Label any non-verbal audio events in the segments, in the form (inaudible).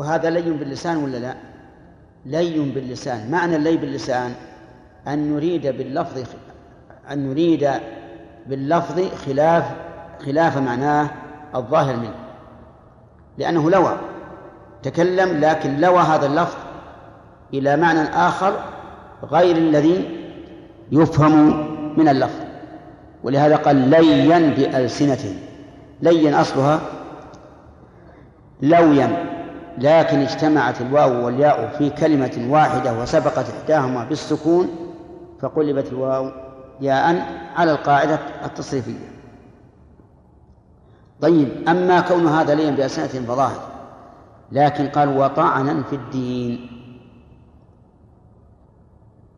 وهذا لي باللسان ولا لا؟ لي باللسان. معنى اللي باللسان أن نريد باللفظ أن نريد باللفظ خلاف خلاف معناه الظاهر منه. لأنه لوى. تكلم لكن لوى هذا اللفظ إلى معنى آخر غير الذي يفهم من اللفظ. ولهذا قال ليا بألسنتهم. لين أصلها لويا. لكن اجتمعت الواو والياء في كلمة واحدة وسبقت إحداهما بالسكون فقلبت الواو ياء على القاعدة التصريفية. طيب أما كون هذا لين بألسنتهم فظاهر لكن قال وطعنا في الدين.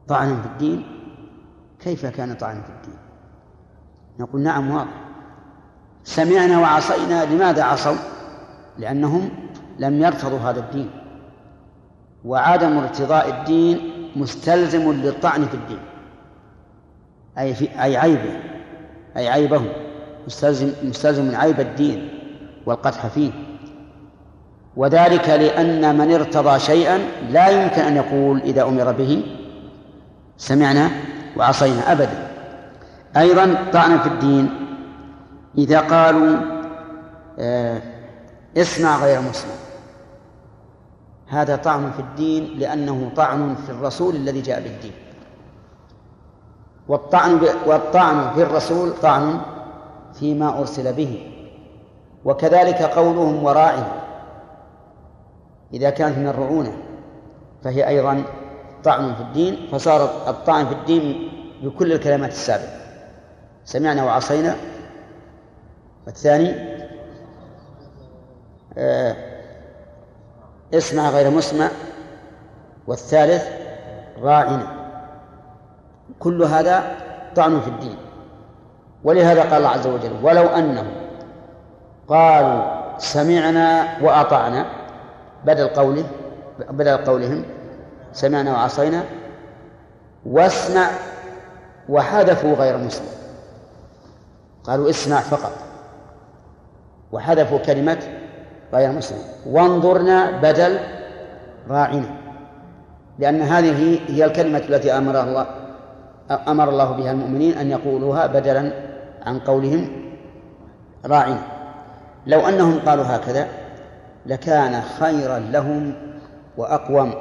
طعنا في الدين؟ كيف كان طعنا في الدين؟ نقول نعم واضح. سمعنا وعصينا لماذا عصوا؟ لأنهم لم يرتضوا هذا الدين. وعدم ارتضاء الدين مستلزم للطعن في الدين. أي في أي عيبه أي عيبه. مستلزم مستلزم من عيب الدين والقدح فيه. وذلك لأن من ارتضى شيئا لا يمكن أن يقول إذا أمر به سمعنا وعصينا أبدا. أيضا طعن في الدين. إذا قالوا آه، اسمع غير مسمع هذا طعن في الدين لأنه طعن في الرسول الذي جاء بالدين. والطعن والطعن في الرسول طعن فيما أرسل به. وكذلك قولهم وراعي إذا كانت من الرعونة فهي أيضا طعن في الدين فصار الطعن في الدين بكل الكلمات السابقة. سمعنا وعصينا. والثاني آه اسمع غير مسمع والثالث راعنا كل هذا طعن في الدين. ولهذا قال الله عز وجل ولو أنهم قالوا سمعنا وأطعنا بدل قوله بدل قولهم سمعنا وعصينا واسمع وحذفوا غير مسلم قالوا اسمع فقط وحذفوا كلمة غير مسلم. وانظرنا بدل راعنا. لأن هذه هي الكلمة التي أمر الله أمر الله بها المؤمنين أن يقولوها بدلا عن قولهم راعنا. لو أنهم قالوا هكذا لكان خيرا لهم وأقوم.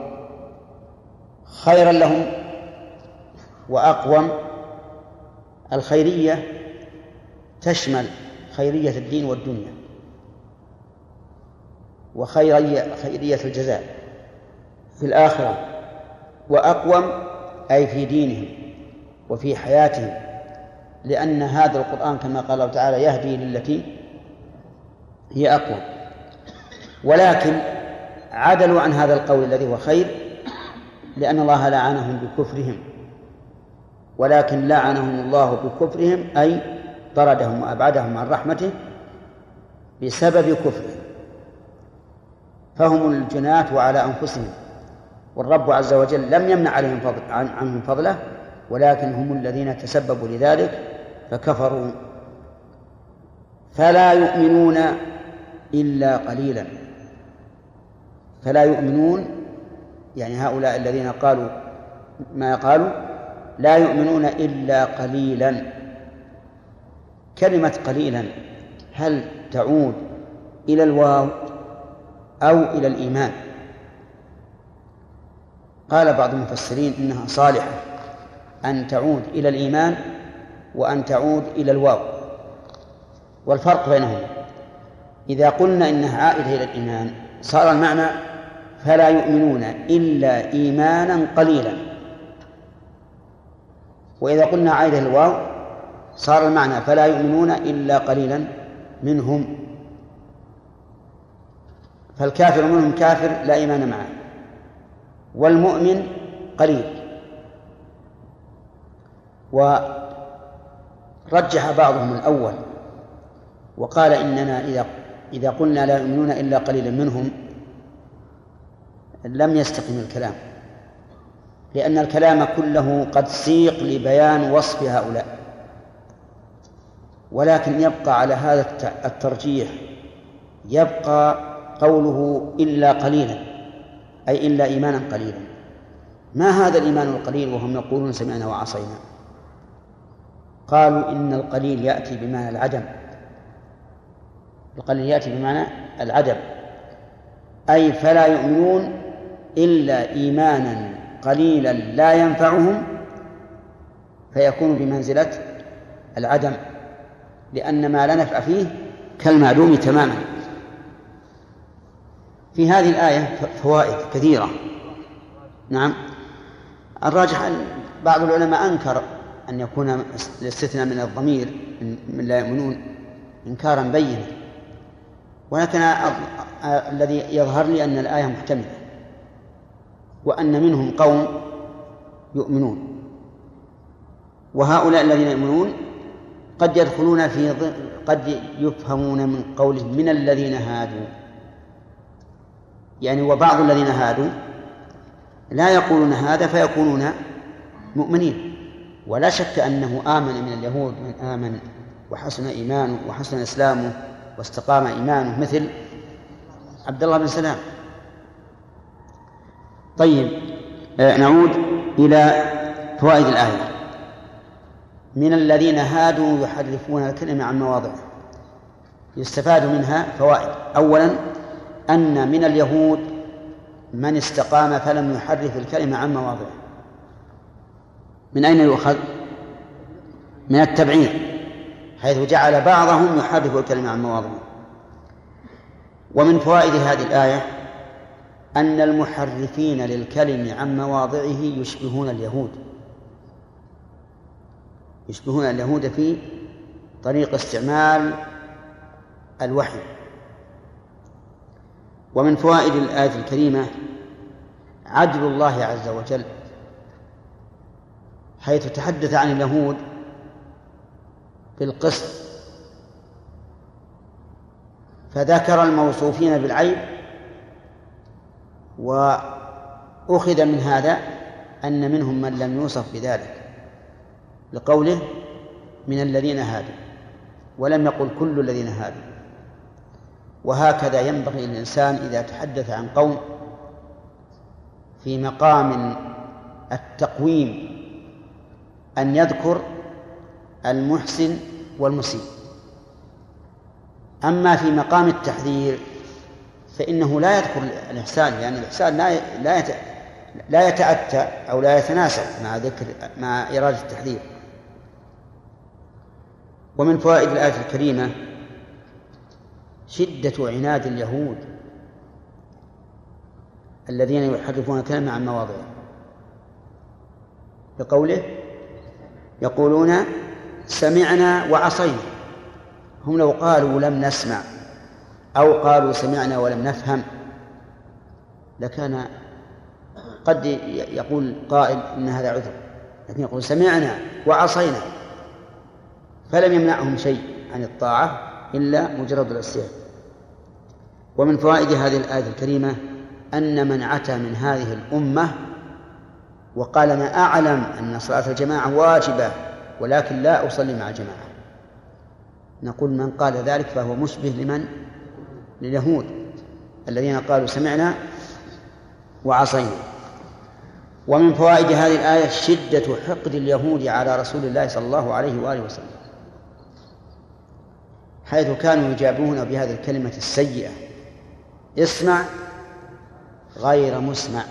خيرا لهم وأقوم. الخيرية تشمل خيرية الدين والدنيا. وخيرية خيرية الجزاء في الآخرة وأقوم أي في دينهم وفي حياتهم لأن هذا القرآن كما قال الله تعالى يهدي للتي هي أقوم ولكن عدلوا عن هذا القول الذي هو خير لأن الله لعنهم بكفرهم. ولكن لعنهم الله بكفرهم أي طردهم وأبعدهم عن رحمته بسبب كفرهم. فهم الجناة وعلى أنفسهم والرب عز وجل لم يمنع عليهم فضل عن عنهم فضله ولكن هم الذين تسببوا لذلك فكفروا. فلا يؤمنون إلا قليلا. فلا يؤمنون يعني هؤلاء الذين قالوا ما قالوا لا يؤمنون إلا قليلا. كلمة قليلا هل تعود إلى الواو؟ أو إلى الإيمان. قال بعض المفسرين إنها صالحة أن تعود إلى الإيمان وأن تعود إلى الواو. والفرق بينهما. إذا قلنا إنها عائدة إلى الإيمان صار المعنى فلا يؤمنون إلا إيمانا قليلا. وإذا قلنا عائدة الواو صار المعنى فلا يؤمنون إلا قليلا منهم. فالكافر منهم كافر لا إيمان معه والمؤمن قليل. ورجح بعضهم الأول وقال إننا إذا إذا قلنا لا يؤمنون إلا قليلا منهم لم يستقم الكلام لأن الكلام كله قد سيق لبيان وصف هؤلاء. ولكن يبقى على هذا الترجيح يبقى قوله إلا قليلا أي إلا إيمانا قليلا. ما هذا الإيمان القليل وهم يقولون سمعنا وعصينا؟ قالوا إن القليل يأتي بمعنى العدم. القليل يأتي بمعنى العدم. أي فلا يؤمنون إلا إيمانا قليلا لا ينفعهم فيكون بمنزلة العدم لأن ما لا نفع فيه كالمعلوم تماما. في هذه الآية فوائد كثيرة. نعم. الراجح أن بعض العلماء أنكر أن يكون الاستثناء من الضمير من لا يؤمنون إنكارا بينا. ولكن الذي يظهر لي أن الآية محتملة وأن منهم قوم يؤمنون. وهؤلاء الذين يؤمنون قد يدخلون في قد يفهمون من قوله من الذين هادوا. يعني وبعض الذين هادوا لا يقولون هذا فيكونون مؤمنين. ولا شك أنه آمن من اليهود من آمن وحسن إيمانه وحسن إسلامه واستقام إيمانه مثل عبد الله بن سلام. طيب آه، نعود إلى فوائد الآية. من الذين هادوا يحرفون الكلمة عن مواضعه يستفاد منها فوائد. أولا أن من اليهود من استقام فلم يحرف الكلمة عن مواضعه. من أين يؤخذ؟ من التبعير حيث جعل بعضهم يحرف الكلمة عن مواضعه. ومن فوائد هذه الآية أن المحرفين للكلم عن مواضعه يشبهون اليهود. يشبهون اليهود في طريق استعمال الوحي. ومن فوائد الآية الكريمة عدل الله عز وجل حيث تحدث عن اليهود بالقسط فذكر الموصوفين بالعيب وأخذ من هذا أن منهم من لم يوصف بذلك لقوله من الذين هادوا ولم يقل كل الذين هادوا. وهكذا ينبغي للإنسان إذا تحدث عن قوم في مقام التقويم أن يذكر المحسن والمسيء. أما في مقام التحذير فإنه لا يذكر الإحسان لأن الإحسان لا لا لا يتأتى أو لا يتناسب مع ذكر مع إرادة التحذير. ومن فوائد الآية الكريمة شدة عناد اليهود الذين يحرفون الكلمة عن مواضعه. بقوله يقولون سمعنا وعصينا. هم لو قالوا لم نسمع أو قالوا سمعنا ولم نفهم لكان قد يقول قائل إن هذا عذر. لكن يقول سمعنا وعصينا. فلم يمنعهم شيء عن الطاعة إلا مجرد العصيان ومن فوائد هذه الآية الكريمة أن من عتى من هذه الأمة وقال أنا أعلم أن صلاة الجماعة واجبة ولكن لا أصلي مع الجماعة. نقول من قال ذلك فهو مشبه لمن؟ لليهود الذين قالوا سمعنا وعصينا. ومن فوائد هذه الآية شدة حقد اليهود على رسول الله صلى الله عليه وآله وسلم حيث كانوا يجابون بهذه الكلمة السيئة. اسمع غير مسمع.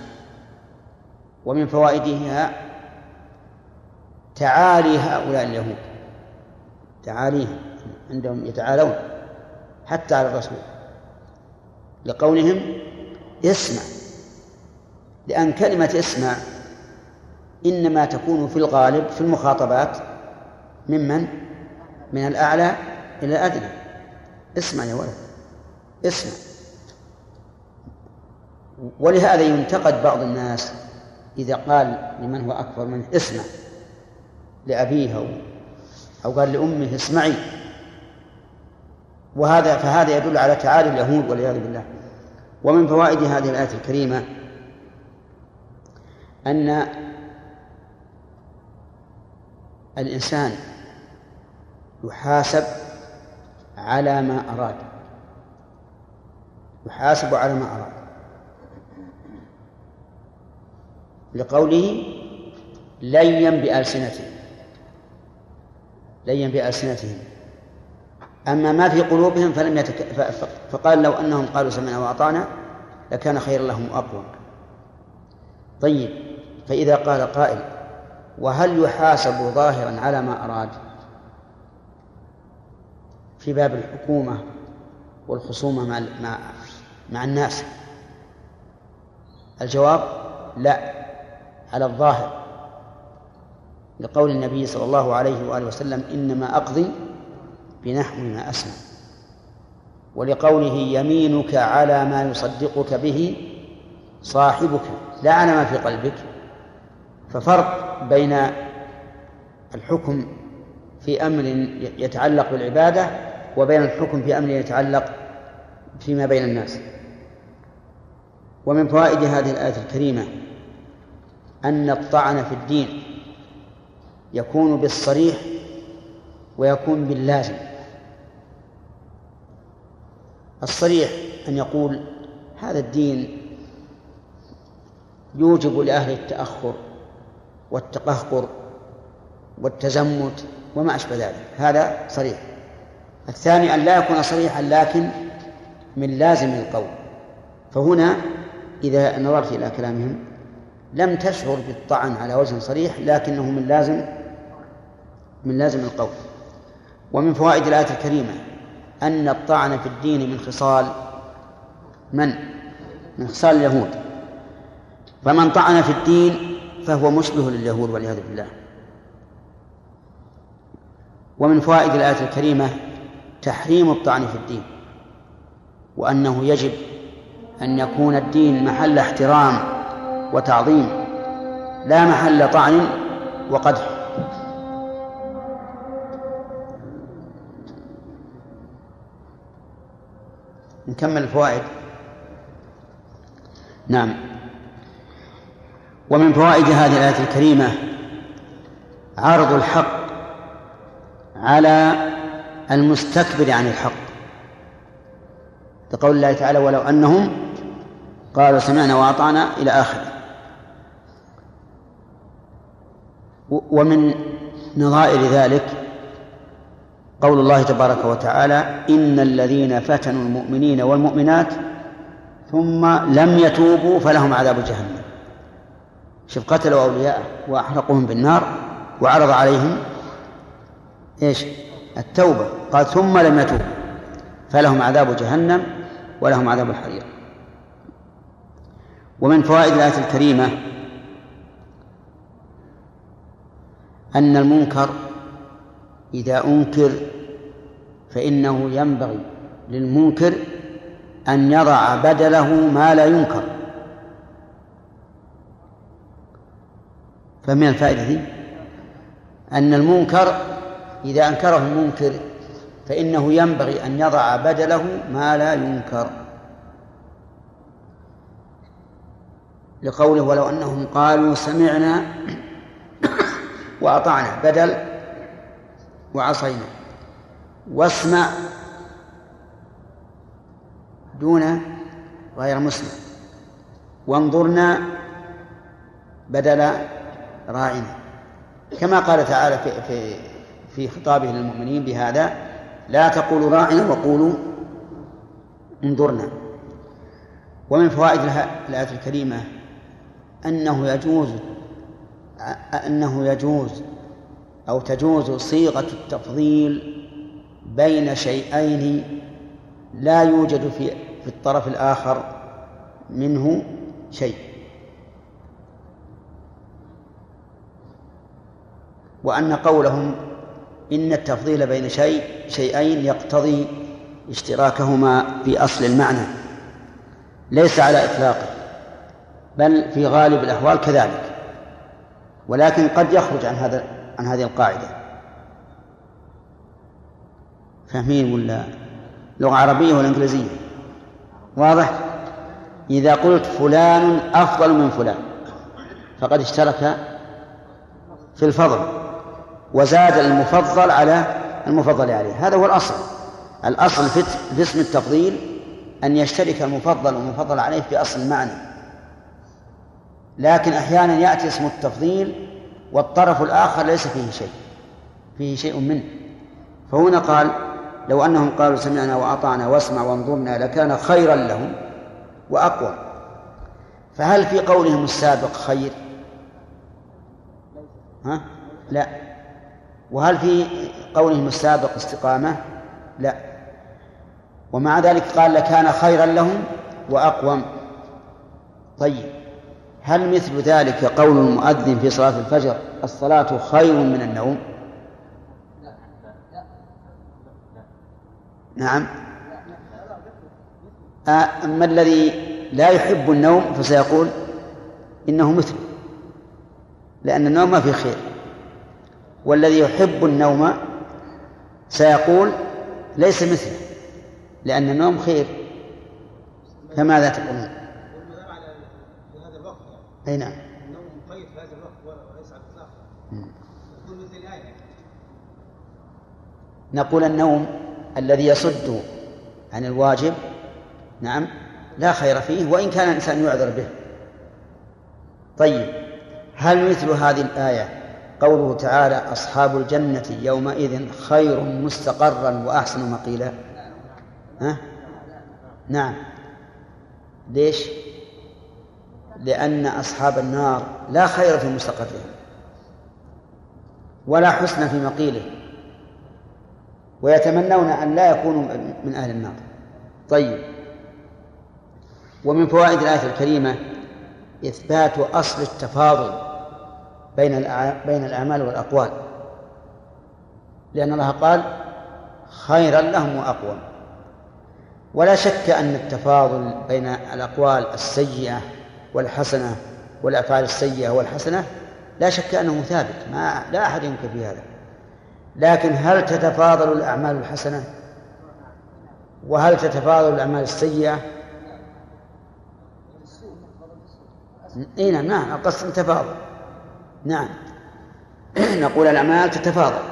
ومن فوائدها تعالي هؤلاء اليهود. تعاليهم عندهم يتعالون حتى على الرسول. لقولهم اسمع. لأن كلمة اسمع إنما تكون في الغالب في المخاطبات ممن؟ من الأعلى إلى الأدنى. اسمع يا ولد. اسمع. ولهذا ينتقد بعض الناس إذا قال لمن هو أكبر منه اسمع لأبيه أو أو قال لأمه اسمعي. وهذا فهذا يدل على تعالي اليهود والعياذ بالله. ومن فوائد هذه الآية الكريمة أن الإنسان يحاسب على ما أراد. يحاسب على ما أراد. لقوله ليا بألسنتهم. ليا بألسنتهم. أما ما في قلوبهم فلم يتك... فقال لو أنهم قالوا سمعنا وأطعنا لكان خيرا لهم أقوى طيب فإذا قال قائل وهل يحاسب ظاهرا على ما أراد؟ في باب الحكومة والخصومة مع مع الناس. الجواب لا. على الظاهر لقول النبي صلى الله عليه وآله وسلم إنما أقضي بنحو ما أسمع ولقوله يمينك على ما يصدقك به صاحبك لا على ما في قلبك ففرق بين الحكم في أمر يتعلق بالعبادة وبين الحكم في أمر يتعلق فيما بين الناس ومن فوائد هذه الآية الكريمة أن الطعن في الدين. يكون بالصريح ويكون باللازم. الصريح أن يقول هذا الدين يوجب لأهل التأخر والتقهقر والتزمت وما أشبه ذلك. هذا صريح. الثاني أن لا يكون صريحا لكن من لازم القول. فهنا إذا نظرت إلى كلامهم لم تشعر بالطعن على وجه صريح لكنه من لازم من لازم القول. ومن فوائد الآية الكريمة أن الطعن في الدين من خصال من؟ من خصال اليهود. فمن طعن في الدين فهو مشبه لليهود والعياذ بالله. ومن فوائد الآية الكريمة تحريم الطعن في الدين وأنه يجب أن يكون الدين محل احترام وتعظيم. لا محل طعن وقدح. نكمل الفوائد. نعم. ومن فوائد هذه الآية الكريمة عرض الحق على المستكبر عن الحق. لقول الله تعالى ولو أنهم قالوا سمعنا وأطعنا إلى آخره. ومن نظائر ذلك قول الله تبارك وتعالى إن الذين فتنوا المؤمنين والمؤمنات ثم لم يتوبوا فلهم عذاب جهنم. شوف قتلوا أولياءه وأحرقوهم بالنار وعرض عليهم إيش؟ التوبة. قال ثم لم يتوبوا فلهم عذاب جهنم ولهم عذاب الحريق. ومن فوائد الآية الكريمة أن المنكر إذا أنكر فإنه ينبغي للمنكر أن يضع بدله ما لا ينكر. فمن الفائدة أن المنكر إذا أنكره المنكر فإنه ينبغي أن يضع بدله ما لا ينكر. لقوله ولو أنهم قالوا سمعنا وأطعنا. بدل وعصينا. واسمع دون غير مسمع وانظرنا بدل راعنا كما قال تعالى في في في خطابه للمؤمنين بهذا لا تقولوا راعنا وقولوا انظرنا. ومن فوائد الآية الكريمة أنه يجوز أنه يجوز أو تجوز صيغة التفضيل بين شيئين لا يوجد في في الطرف الآخر منه شيء. وأن قولهم إن التفضيل بين شيء شيئين يقتضي اشتراكهما في أصل المعنى ليس على إطلاقه بل في غالب الأحوال كذلك. ولكن قد يخرج عن هذا عن هذه القاعدة. فاهمين ولا؟ لغة عربية ولا إنجليزية؟ واضح؟ إذا قلت فلان أفضل من فلان فقد اشترك في الفضل وزاد المفضل على المفضل عليه. هذا هو الأصل. الأصل في اسم التفضيل أن يشترك المفضل والمفضل عليه في أصل المعنى. لكن أحيانا يأتي اسم التفضيل والطرف الآخر ليس فيه شيء فيه شيء منه. فهنا قال لو أنهم قالوا سمعنا وأطعنا واسمع وانظرنا لكان خيرا لهم وأقوى. فهل في قولهم السابق خير؟ ها؟ لا. وهل في قولهم السابق استقامة؟ لا. ومع ذلك قال لكان خيرا لهم وأقوم طيب. هل مثل ذلك قول المؤذن في صلاة الفجر الصلاة خير من النوم؟ نعم. أما الذي لا يحب النوم فسيقول إنه مثله لأن النوم ما فيه خير. والذي يحب النوم سيقول ليس مثله لأن النوم خير. فماذا تقولون؟ أي نعم. النوم مقيد في هذا الوقت وليس على الإطلاق. يكون مثل الآية. نقول النوم الذي يصد عن الواجب نعم لا خير فيه وإن كان الإنسان يعذر به. طيب هل مثل هذه الآية قوله تعالى أصحاب الجنة يومئذ خير مستقرا وأحسن مقيلا؟ ها؟ نعم. ليش؟ لأن أصحاب النار لا خير في مستقرهم ولا حسن في مقيله ويتمنون أن لا يكونوا من أهل النار. طيب. ومن فوائد الآية الكريمة إثبات أصل التفاضل بين بين الأعمال والأقوال. لأن الله قال خيرا لهم وأقوم. ولا شك أن التفاضل بين الأقوال السيئة والحسنة والأفعال السيئة والحسنة لا شك أنه ثابت ما لا أحد ينكر في هذا. لكن هل تتفاضل الأعمال الحسنة؟ وهل تتفاضل الأعمال السيئة؟ اي نعم نعم القصد تفاضل نعم. (clears throat) نقول الأعمال تتفاضل.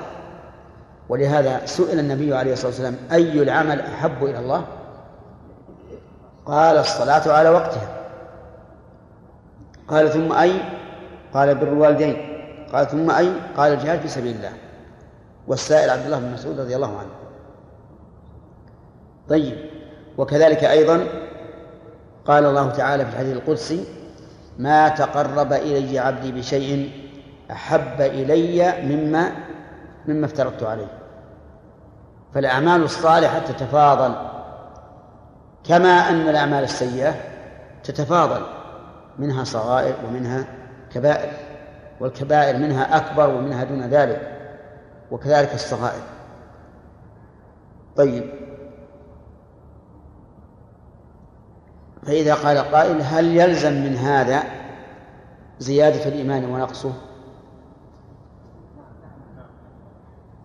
ولهذا سئل النبي عليه الصلاة والسلام أي العمل أحب إلى الله؟ قال الصلاة على وقتها. قال ثم أي؟ قال بر الوالدين قال ثم أي؟ قال الجهاد في سبيل الله. والسائل عبد الله بن مسعود رضي الله عنه. طيب. وكذلك أيضا قال الله تعالى في الحديث القدسي ما تقرب إلي عبدي بشيء أحب إلي مما مما افترضت عليه. فالأعمال الصالحة تتفاضل كما أن الأعمال السيئة تتفاضل. منها صغائر ومنها كبائر والكبائر منها أكبر ومنها دون ذلك وكذلك الصغائر. طيب. فإذا قال قائل هل يلزم من هذا زيادة الإيمان ونقصه؟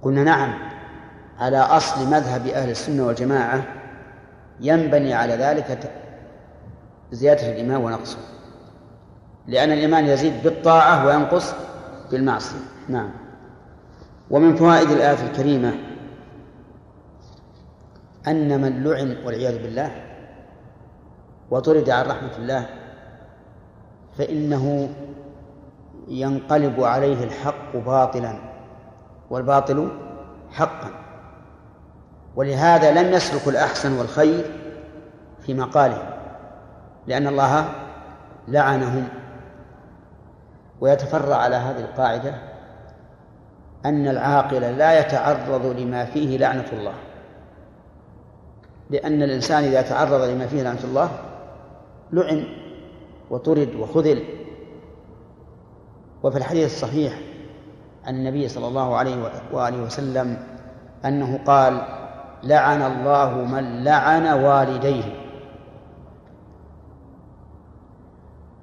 قلنا نعم. على أصل مذهب أهل السنة والجماعة ينبني على ذلك زيادة الإيمان ونقصه. لأن الإيمان يزيد بالطاعة وينقص بالمعصية. نعم. ومن فوائد الآية الكريمة أن من لعن والعياذ بالله وطرد عن رحمة الله فإنه ينقلب عليه الحق باطلا والباطل حقا. ولهذا لم يسلك الأحسن والخير في مقالهم لأن الله لعنهم ويتفرع على هذه القاعدة أن العاقل لا يتعرض لما فيه لعنة الله. لأن الإنسان إذا تعرض لما فيه لعنة الله لعن وطرد وخذل. وفي الحديث الصحيح عن النبي صلى الله عليه وآله وسلم أنه قال لعن الله من لعن والديه.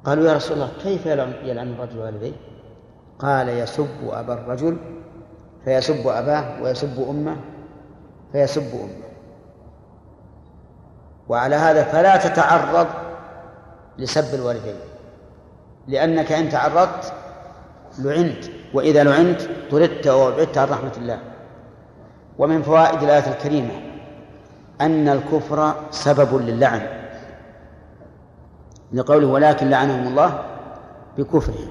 قالوا يا رسول الله كيف يلعن الرجل والديه؟ قال يسب أبا الرجل فيسب أباه ويسب أمه فيسب أمه. وعلى هذا فلا تتعرض لسب الوالدين لأنك إن تعرضت لعنت وإذا لعنت طردت وابعدت عن رحمة الله. ومن فوائد الآية الكريمة أن الكفر سبب للعن. لقوله ولكن لعنهم الله بكفرهم.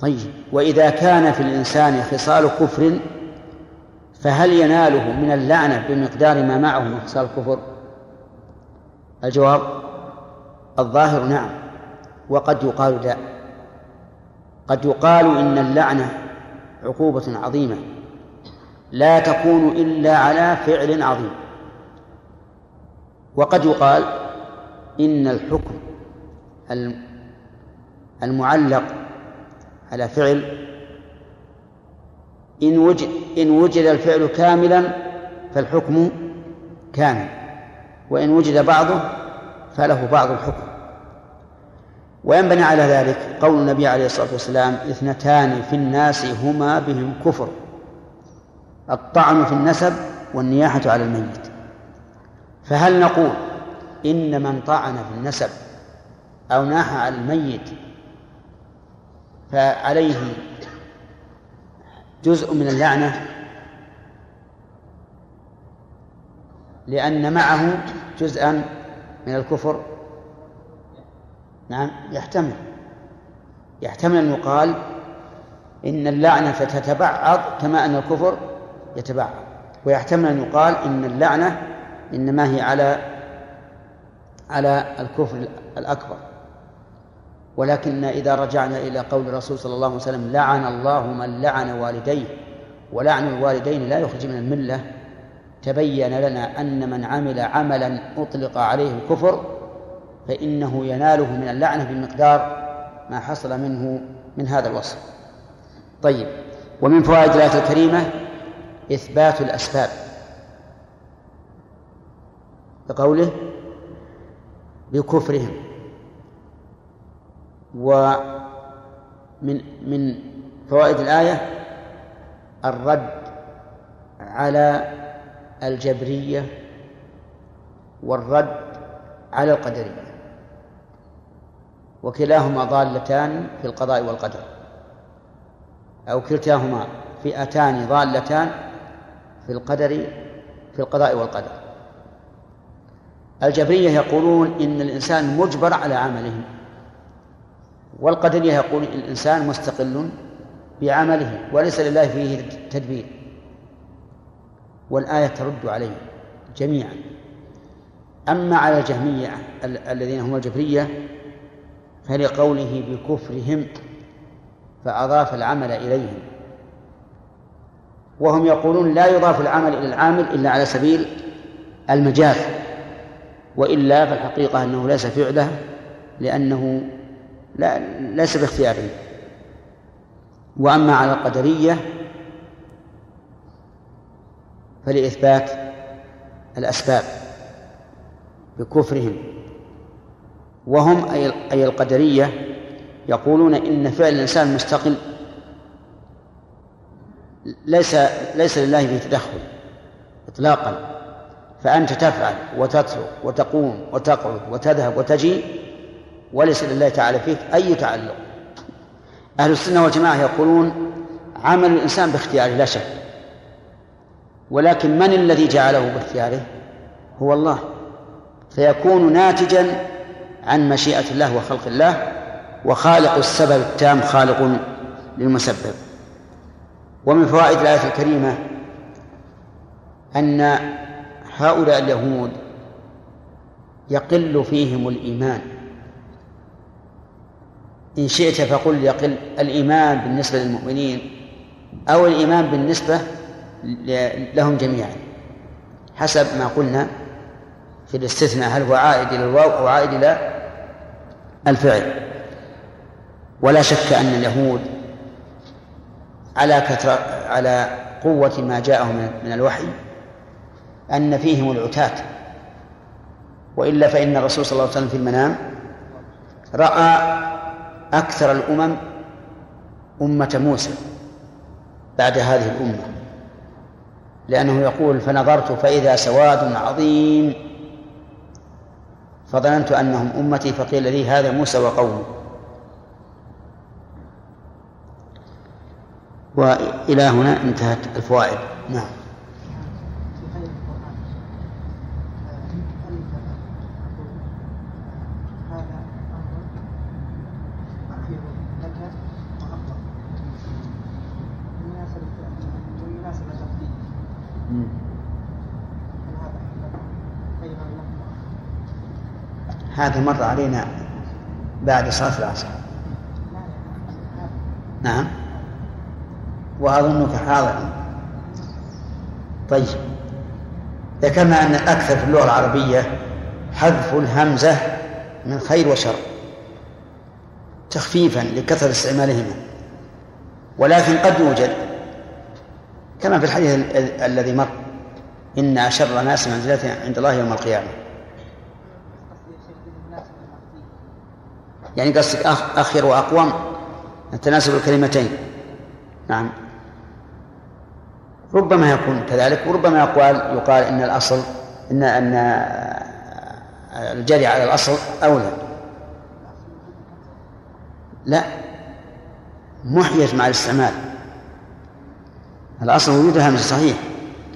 طيب وإذا كان في الإنسان خصال كفر فهل يناله من اللعنة بمقدار ما معه من خصال الكفر؟ الجواب الظاهر نعم وقد يقال لا. قد يقال إن اللعنة عقوبة عظيمة لا تكون إلا على فعل عظيم. وقد يقال إن الحكم المعلق على فعل إن وجد إن وجد الفعل كاملا فالحكم كامل وإن وجد بعضه فله بعض الحكم. وينبني على ذلك قول النبي عليه الصلاة والسلام اثنتان في الناس هما بهم كفر الطعن في النسب والنياحة على الميت. فهل نقول إن من طعن في النسب أو ناح على الميت فعليه جزء من اللعنة لأن معه جزءا من الكفر. نعم يحتمل. يحتمل أن يقال إن اللعنة تتبعض كما أن الكفر يتبعض. ويحتمل أن يقال إن اللعنة إنما هي على على الكفر الأكبر. ولكن إذا رجعنا إلى قول الرسول صلى الله عليه وسلم لعن الله من لعن والديه ولعن الوالدين لا يخرج من الملة تبين لنا أن من عمل عملا أطلق عليه الكفر فإنه يناله من اللعنة بمقدار ما حصل منه من هذا الوصف. طيب ومن فوائد الآية الكريمة إثبات الأسباب. بقوله بكفرهم ومن من فوائد الآية الرد على الجبرية والرد على القدرية. وكلاهما ضالتان في القضاء والقدر. أو كلتاهما فئتان ضالتان في القدر في القضاء والقدر. الجبرية يقولون إن الإنسان مجبر على عمله والقدرية يقول الإنسان مستقل بعمله وليس لله فيه تدبير والآية ترد عليه جميعا. أما على الجهمية الذين هم الجبرية فلقوله بكفرهم فأضاف العمل إليهم وهم يقولون لا يضاف العمل إلى العامل إلا على سبيل المجاز. وإلا فالحقيقة أنه ليس فعله لأنه لا ليس باختياره. وأما على القدرية فلإثبات الأسباب بكفرهم. وهم أي القدرية يقولون إن فعل الإنسان مستقل ليس ليس لله فيه تدخل إطلاقا. فأنت تفعل وتترك وتقوم وتقعد وتذهب وتجي وليس لله تعالى فيك أي تعلق. أهل السنة والجماعة يقولون عمل الإنسان باختياره لا شك. ولكن من الذي جعله باختياره؟ هو الله. فيكون ناتجا عن مشيئة الله وخلق الله وخالق السبب التام خالق للمسبب. ومن فوائد الآية الكريمة أن هؤلاء اليهود يقل فيهم الإيمان. إن شئت فقل يقل الإيمان بالنسبة للمؤمنين أو الإيمان بالنسبة لهم جميعا حسب ما قلنا في الاستثناء هل هو عائد إلى الواو أو عائد إلى الفعل. ولا شك أن اليهود على كثرة على قوة ما جاءهم من الوحي أن فيهم العتاة. وإلا فإن الرسول صلى الله عليه وسلم في المنام رأى أكثر الأمم أمة موسى بعد هذه الأمة. لأنه يقول فنظرت فإذا سواد عظيم فظننت أنهم أمتي فقيل لي هذا موسى وقومه. وإلى هنا انتهت الفوائد. نعم. هذا مر علينا بعد صلاة العصر. نعم. وأظنك حاضر. طيب. ذكرنا أن الأكثر في اللغة العربية حذف الهمزة من خير وشر. تخفيفا لكثرة استعمالهما. ولكن قد يوجد. كما في الحديث الذي مر. إن أشر الناس منزلة عند الله يوم القيامة. يعني قصدك أخير وأقوم؟ تناسب الكلمتين. نعم. ربما يكون كذلك وربما يقال يقال إن الأصل إن إن الجري على الأصل أولى. لا. محيت مع الاستعمال. الأصل وجود الهمزه صحيح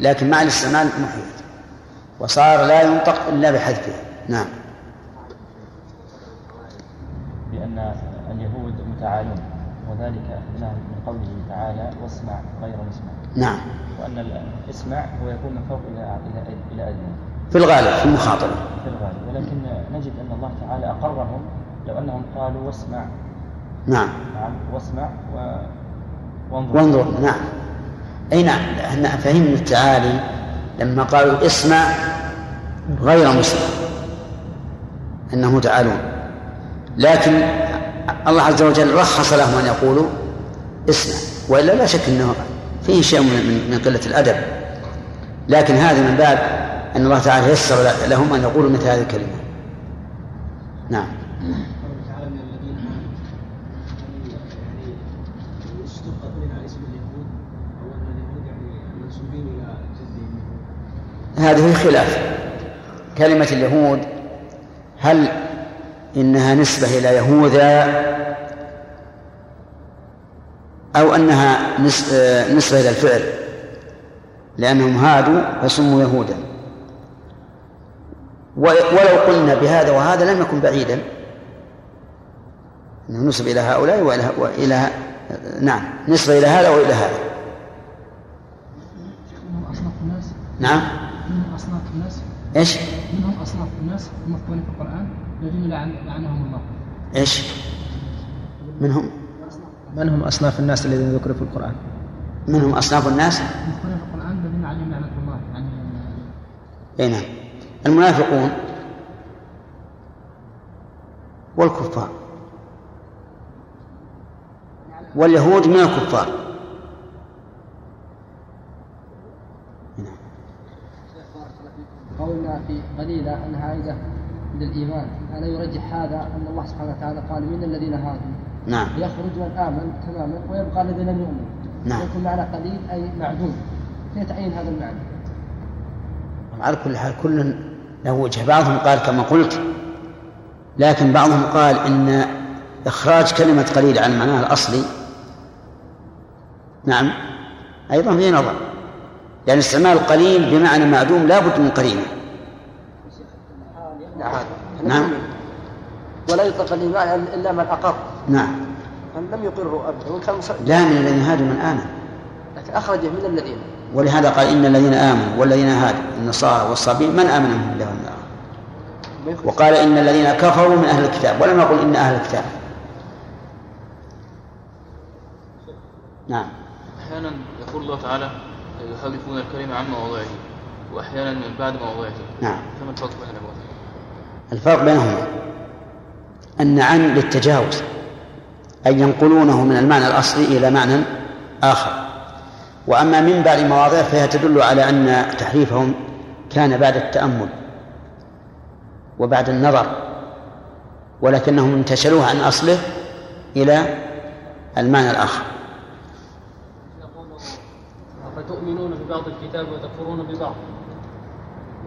لكن مع الاستعمال محيت. وصار لا ينطق إلا بحذفها نعم. لأن اليهود متعالون وذلك اخذناه من قوله تعالى واسمع غير مسمع. نعم. وأن الإسماع هو يكون من فوق إلى إلى إلى أدنى. في الغالب في المخاطبة. في الغالب. ولكن نجد أن الله تعالى أقرهم لو أنهم قالوا واسمع. نعم. نعم واسمع و... وانظر. وانظر. نعم. أي نعم. إحنا فهمنا التعالي لما قالوا اسمع غير مسمع. أنهم تعالون لكن الله عز وجل رخص لهم أن يقولوا اسمع وإلا لا شك أنه فيه شيء من من قلة الأدب. لكن هذا من باب أن الله تعالى يسر لهم أن يقولوا مثل هذه الكلمة. نعم. هذه خلاف. كلمة اليهود هل إنها نسبة إلى يهوذا أو أنها آه، نسبة إلى الفعل لأنهم هادوا فسموا يهودا. ولو قلنا بهذا وهذا لم يكن بعيدا. أنه نسب إلى هؤلاء وإلى, وإلى نعم نسبة إلى هذا وإلى هذا. منهم أصناف الناس. نعم. منهم أصناف الناس. إيش؟ منهم أصناف الناس. المذكورين في القرآن. الذين لعنهم الله إيش؟ منهم من هم أصناف الناس الذين ذكروا في القرآن؟ من هم أصناف الناس؟ المذكورين في القرآن الذين عليهم لعنة الله يعني أي نعم المنافقون والكفار واليهود من الكفار قولنا في قليلة أنها عائدة للإيمان ألا يرجح هذا أن الله سبحانه وتعالى قال من الذين هادوا نعم. يخرج من آمن تماما ويبقى الذي لم يؤمن نعم. يكون معنى قليل أي معدوم. كيف تعين هذا المعنى؟ على كل حال كل له وجه. بعضهم قال كما قلت لكن بعضهم قال إن إخراج كلمة قليل عن معناها الأصلي. نعم. أيضا فيه نظر. لأن استعمال القليل بمعنى معدوم لا بد من قرينة نعم. ولا يطلق الإيمان إلا من أقر. نعم. لم يقروا أبدا لا من الذين هادوا من آمن لكن أخرجه من الذين. ولهذا قال إن الذين آمنوا والذين هادوا النصارى والصابين من آمن منهم؟ بالله والنار وقال إن الذين كفروا من أهل الكتاب. ولم يقل إن أهل الكتاب. نعم. أحيانا يقول الله تعالى يحرفون الكلمة عن مواضعه وأحيانا من بعد مواضعه نعم. فما الفرق بين؟ الفرق بينهما أن عن للتجاوز أي ينقلونه من المعنى الأصلي إلى معنى آخر. وأما من بعد مواضع فهي تدل على أن تحريفهم كان بعد التأمل وبعد النظر ولكنهم انتشلوه عن أصله إلى المعنى الآخر. فتؤمنون ببعض الكتاب وتكفرون ببعض؟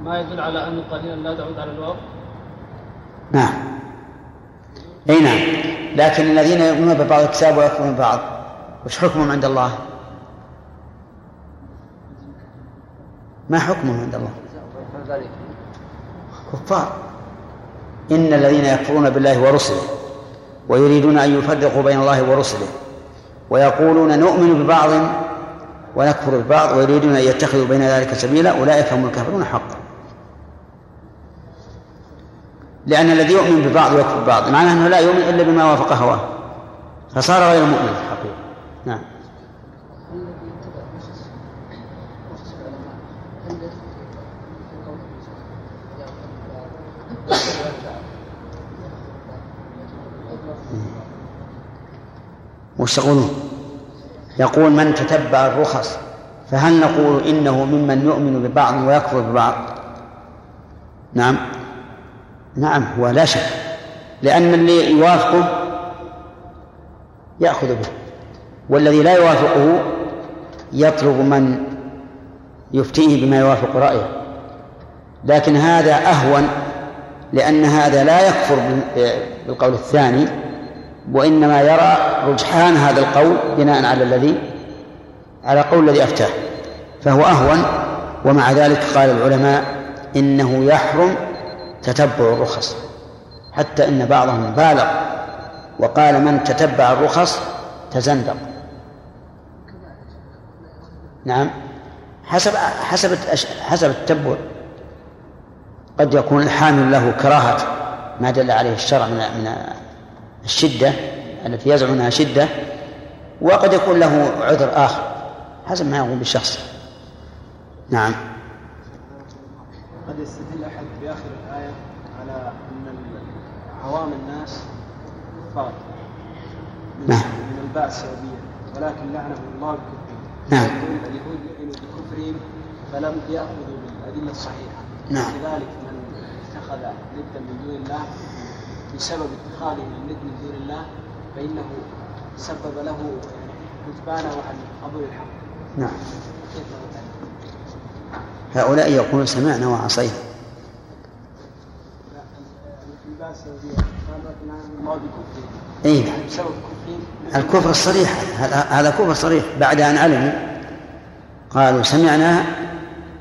ما يدل على أن قليلا لا تعود على الواو نعم أي نعم لكن الذين يؤمنون ببعض الكتاب ويكفرون ببعض وش حكمهم عند الله؟ ما حكمهم عند الله؟ كفار إن الذين يكفرون بالله ورسله ويريدون أن يفرقوا بين الله ورسله ويقولون نؤمن ببعض ونكفر ببعض ويريدون أن يتخذوا بين ذلك سبيلا أولئك هم الكافرون حقا لأن الذي يؤمن ببعض ويكفر ببعض معناه أنه لا يؤمن إلا بما وافق هواه. فصار غير مؤمن في الحقيقة نعم. وش تقولون؟ يقول من تتبع الرخص فهل نقول إنه ممن يؤمن ببعض ويكفر ببعض؟ نعم. نعم هو لا شك. لأن اللي يوافقه يأخذ به. والذي لا يوافقه يطلب من يفتيه بما يوافق رأيه. لكن هذا أهون لأن هذا لا يكفر بالقول الثاني وإنما يرى رجحان هذا القول بناء على الذي على قول الذي أفتاه. فهو أهون ومع ذلك قال العلماء إنه يحرم تتبع الرخص. حتى إن بعضهم بالغ وقال من تتبع الرخص تزندق. نعم. حسب حسب حسب التتبع قد يكون الحامل له كراهة ما دل عليه الشرع من من الشدة التي يزعم أنها شدة وقد يكون له عذر آخر حسب ما يقوم بالشخص نعم. قد يستدل أحد بآخر عوام الناس كفار نعم. من الباء السببية ولكن لعنهم الله بكفرهم. نعم. اليهود لعنوا بكفرهم فلم يأخذوا بالأدلة الصحيحة. نعم. لذلك من اتخذ ندا من دون الله بسبب اتخاذه الند من دون الله فإنه سبب له كتبانه عن قبول الحق. نعم؟ هؤلاء يقولون سمعنا وعصينا. اي الكفر الصريح. هذا كفر صريح بعد أن علموا. قالوا سمعنا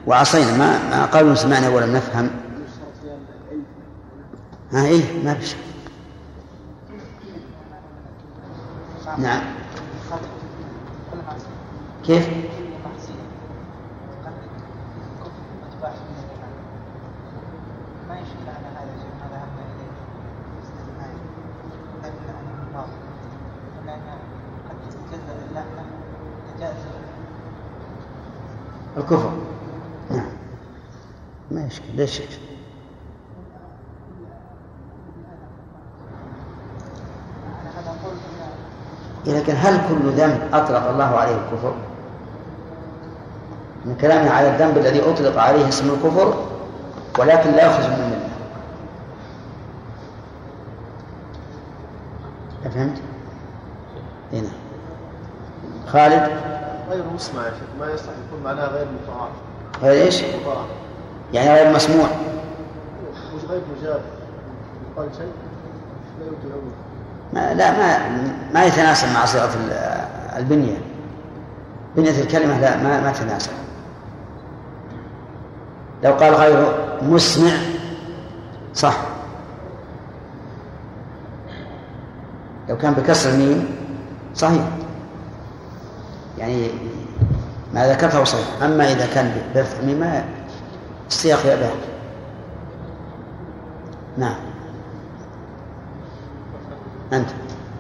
وعصينا. ما ما قالوا سمعنا ولم نفهم. ها إيه ما في شك. نعم. كيف؟ ما يشكل على هذا شيء ما ذهبنا اليه استثناء لكن عنه الباطل لأن قد تتجزا اللعنه تجاوز الكفر نعم. ما يشكل ليش يشكل لكن هل كل ذنب أطلق الله عليه الكفر؟ من كلامنا على الذنب الذي أطلق عليه اسم الكفر ولكن لا يخرج من الملة أفهمت؟ إيه نعم. خالد؟ غير مسمع يا شيخ ما يصلح يكون معناها غير مطاع غير إيش؟ مطاع يعني غير مسموع. مش غير مجاب يقال شيء لا يوجد ما لا ما ما يتناسب مع صيغة ال- البنية. بنية الكلمة لا ما ما تتناسب لو قال غير مسمع صح. لو كان بكسر الميم صحيح. يعني ما ذكرته صحيح. أما إذا كان برفع الميم ما السياق يأبه نعم. أنت.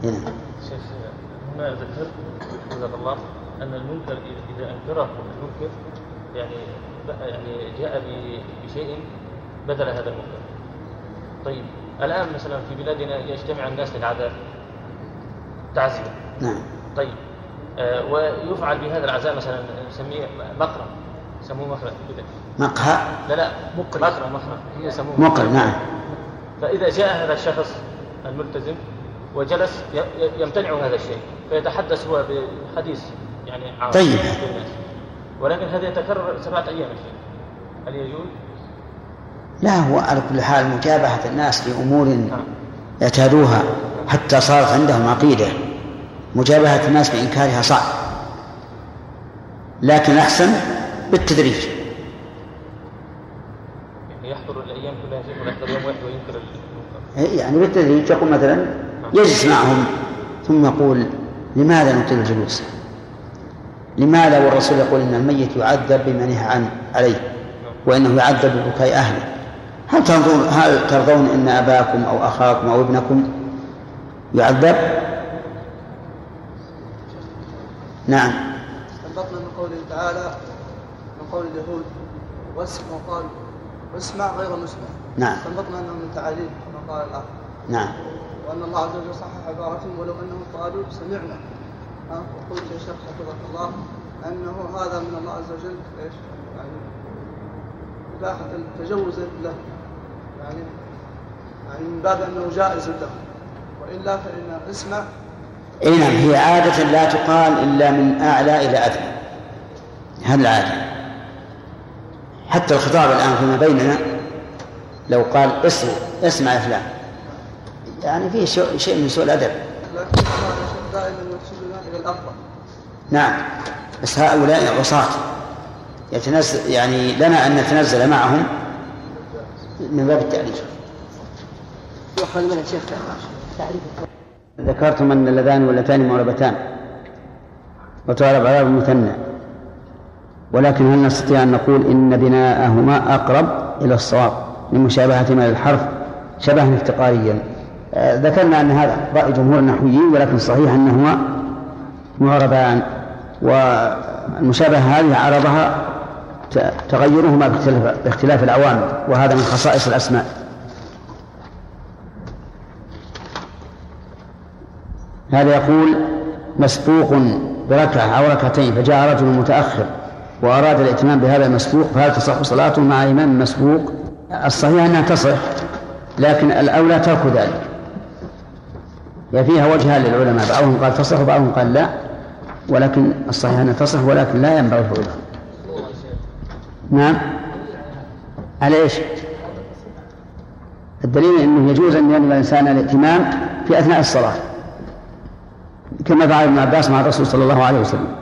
هنا. شيخ هنا ذكرت جزاك الله أن المنكر إذا- إذا أنكره المنكر يعني يعني جاء بشيء بدل هذا المنكر. طيب الآن مثلا في بلادنا يجتمع الناس للعزاء تعزية. نعم. طيب ويفعل بهذا العزاء مثلا نسميه مقرى يسموه مقرى مقهى؟ لا لا مقرى مقرى مقرى يسموه مقر نعم. فإذا جاء هذا الشخص الملتزم وجلس يمتنع هذا الشيء فيتحدث هو بحديث يعني عام. طيب. ولكن هذا يتكرر سبعة أيام يا شيخ هل يجوز؟ لا هو على كل حال مجابهة الناس لأمور نعم. اعتادوها حتى صارت عندهم عقيدة. مجابهة الناس بإنكارها صعب لكن أحسن بالتدريج يعني يحضر الأيام كلها شيخ ويحضر يوم واحد وينكر المنكر يعني بالتدريج يقول مثلا يجلس معهم ثم يقول لماذا نطيل الجلوس؟ لماذا والرسول يقول إن الميت يعذب بما نهى عن عليه وإنه يعذب ببكاء أهله هل ترضون هل ترضون إن أباكم أو أخاكم أو ابنكم يعذب؟ نعم. استنبطنا من قوله تعالى من قول اليهود واسمع وقال واسمع غير مسمع. نعم. استنبطنا أنه من تعاليم كما قال الآخر نعم. وأن الله عز وجل صحح عبارتهم ولو أنهم قالوا سمعنا. وقلت يا شيخ حفظك الله أنه هذا من الله عز وجل إيش؟ يعني إباحة التجوز له. يعني يعني من باب أنه جائز له. وإلا فإن اسمع اي نعم هي عادة لا تقال إلا من أعلى إلى أدنى. هذه العادة. حتى الخطاب الآن فيما بيننا لو قال اسمع اسمع يا فلان. يعني فيه شيء من سوء الأدب. لكن دائما يرشدنا إلى الافضل نعم. بس هؤلاء عصاة. يتنزل يعني لنا أن نتنزل معهم من باب التأليف يؤخذ من الشيخ تعريف. ذكرتم أن اللذان واللتان معربتان وتعرب على المثنى. ولكن هل نستطيع أن نقول إن بناءهما أقرب إلى الصواب من مشابهتهما للحرف شبها افتقاريا. آه، ذكرنا أن هذا رأي جمهور النحويين ولكن صحيح أنهما معربان والمشابهة هذه عرضها تغيرهما باختلاف, باختلاف العوامل وهذا من خصائص الأسماء. هذا يقول مسبوق بركعة أو ركعتين فجاء رجل متأخر وأراد الائتمام بهذا المسبوق فهل تصح صلاته مع إمام مسبوق؟ الصحيح أنها تصح لكن الأولى ترك ذلك فيها وجهان للعلماء بعضهم قال تصح وبعضهم قال لا ولكن الصحيح أنها تصح ولكن لا ينبغي فعلها نعم على إيش؟ الدليل إنه يجوز أن ينوي الإنسان الائتمام في أثناء الصلاة كما فعل ابن عباس مع الرسول صلى الله عليه وسلم.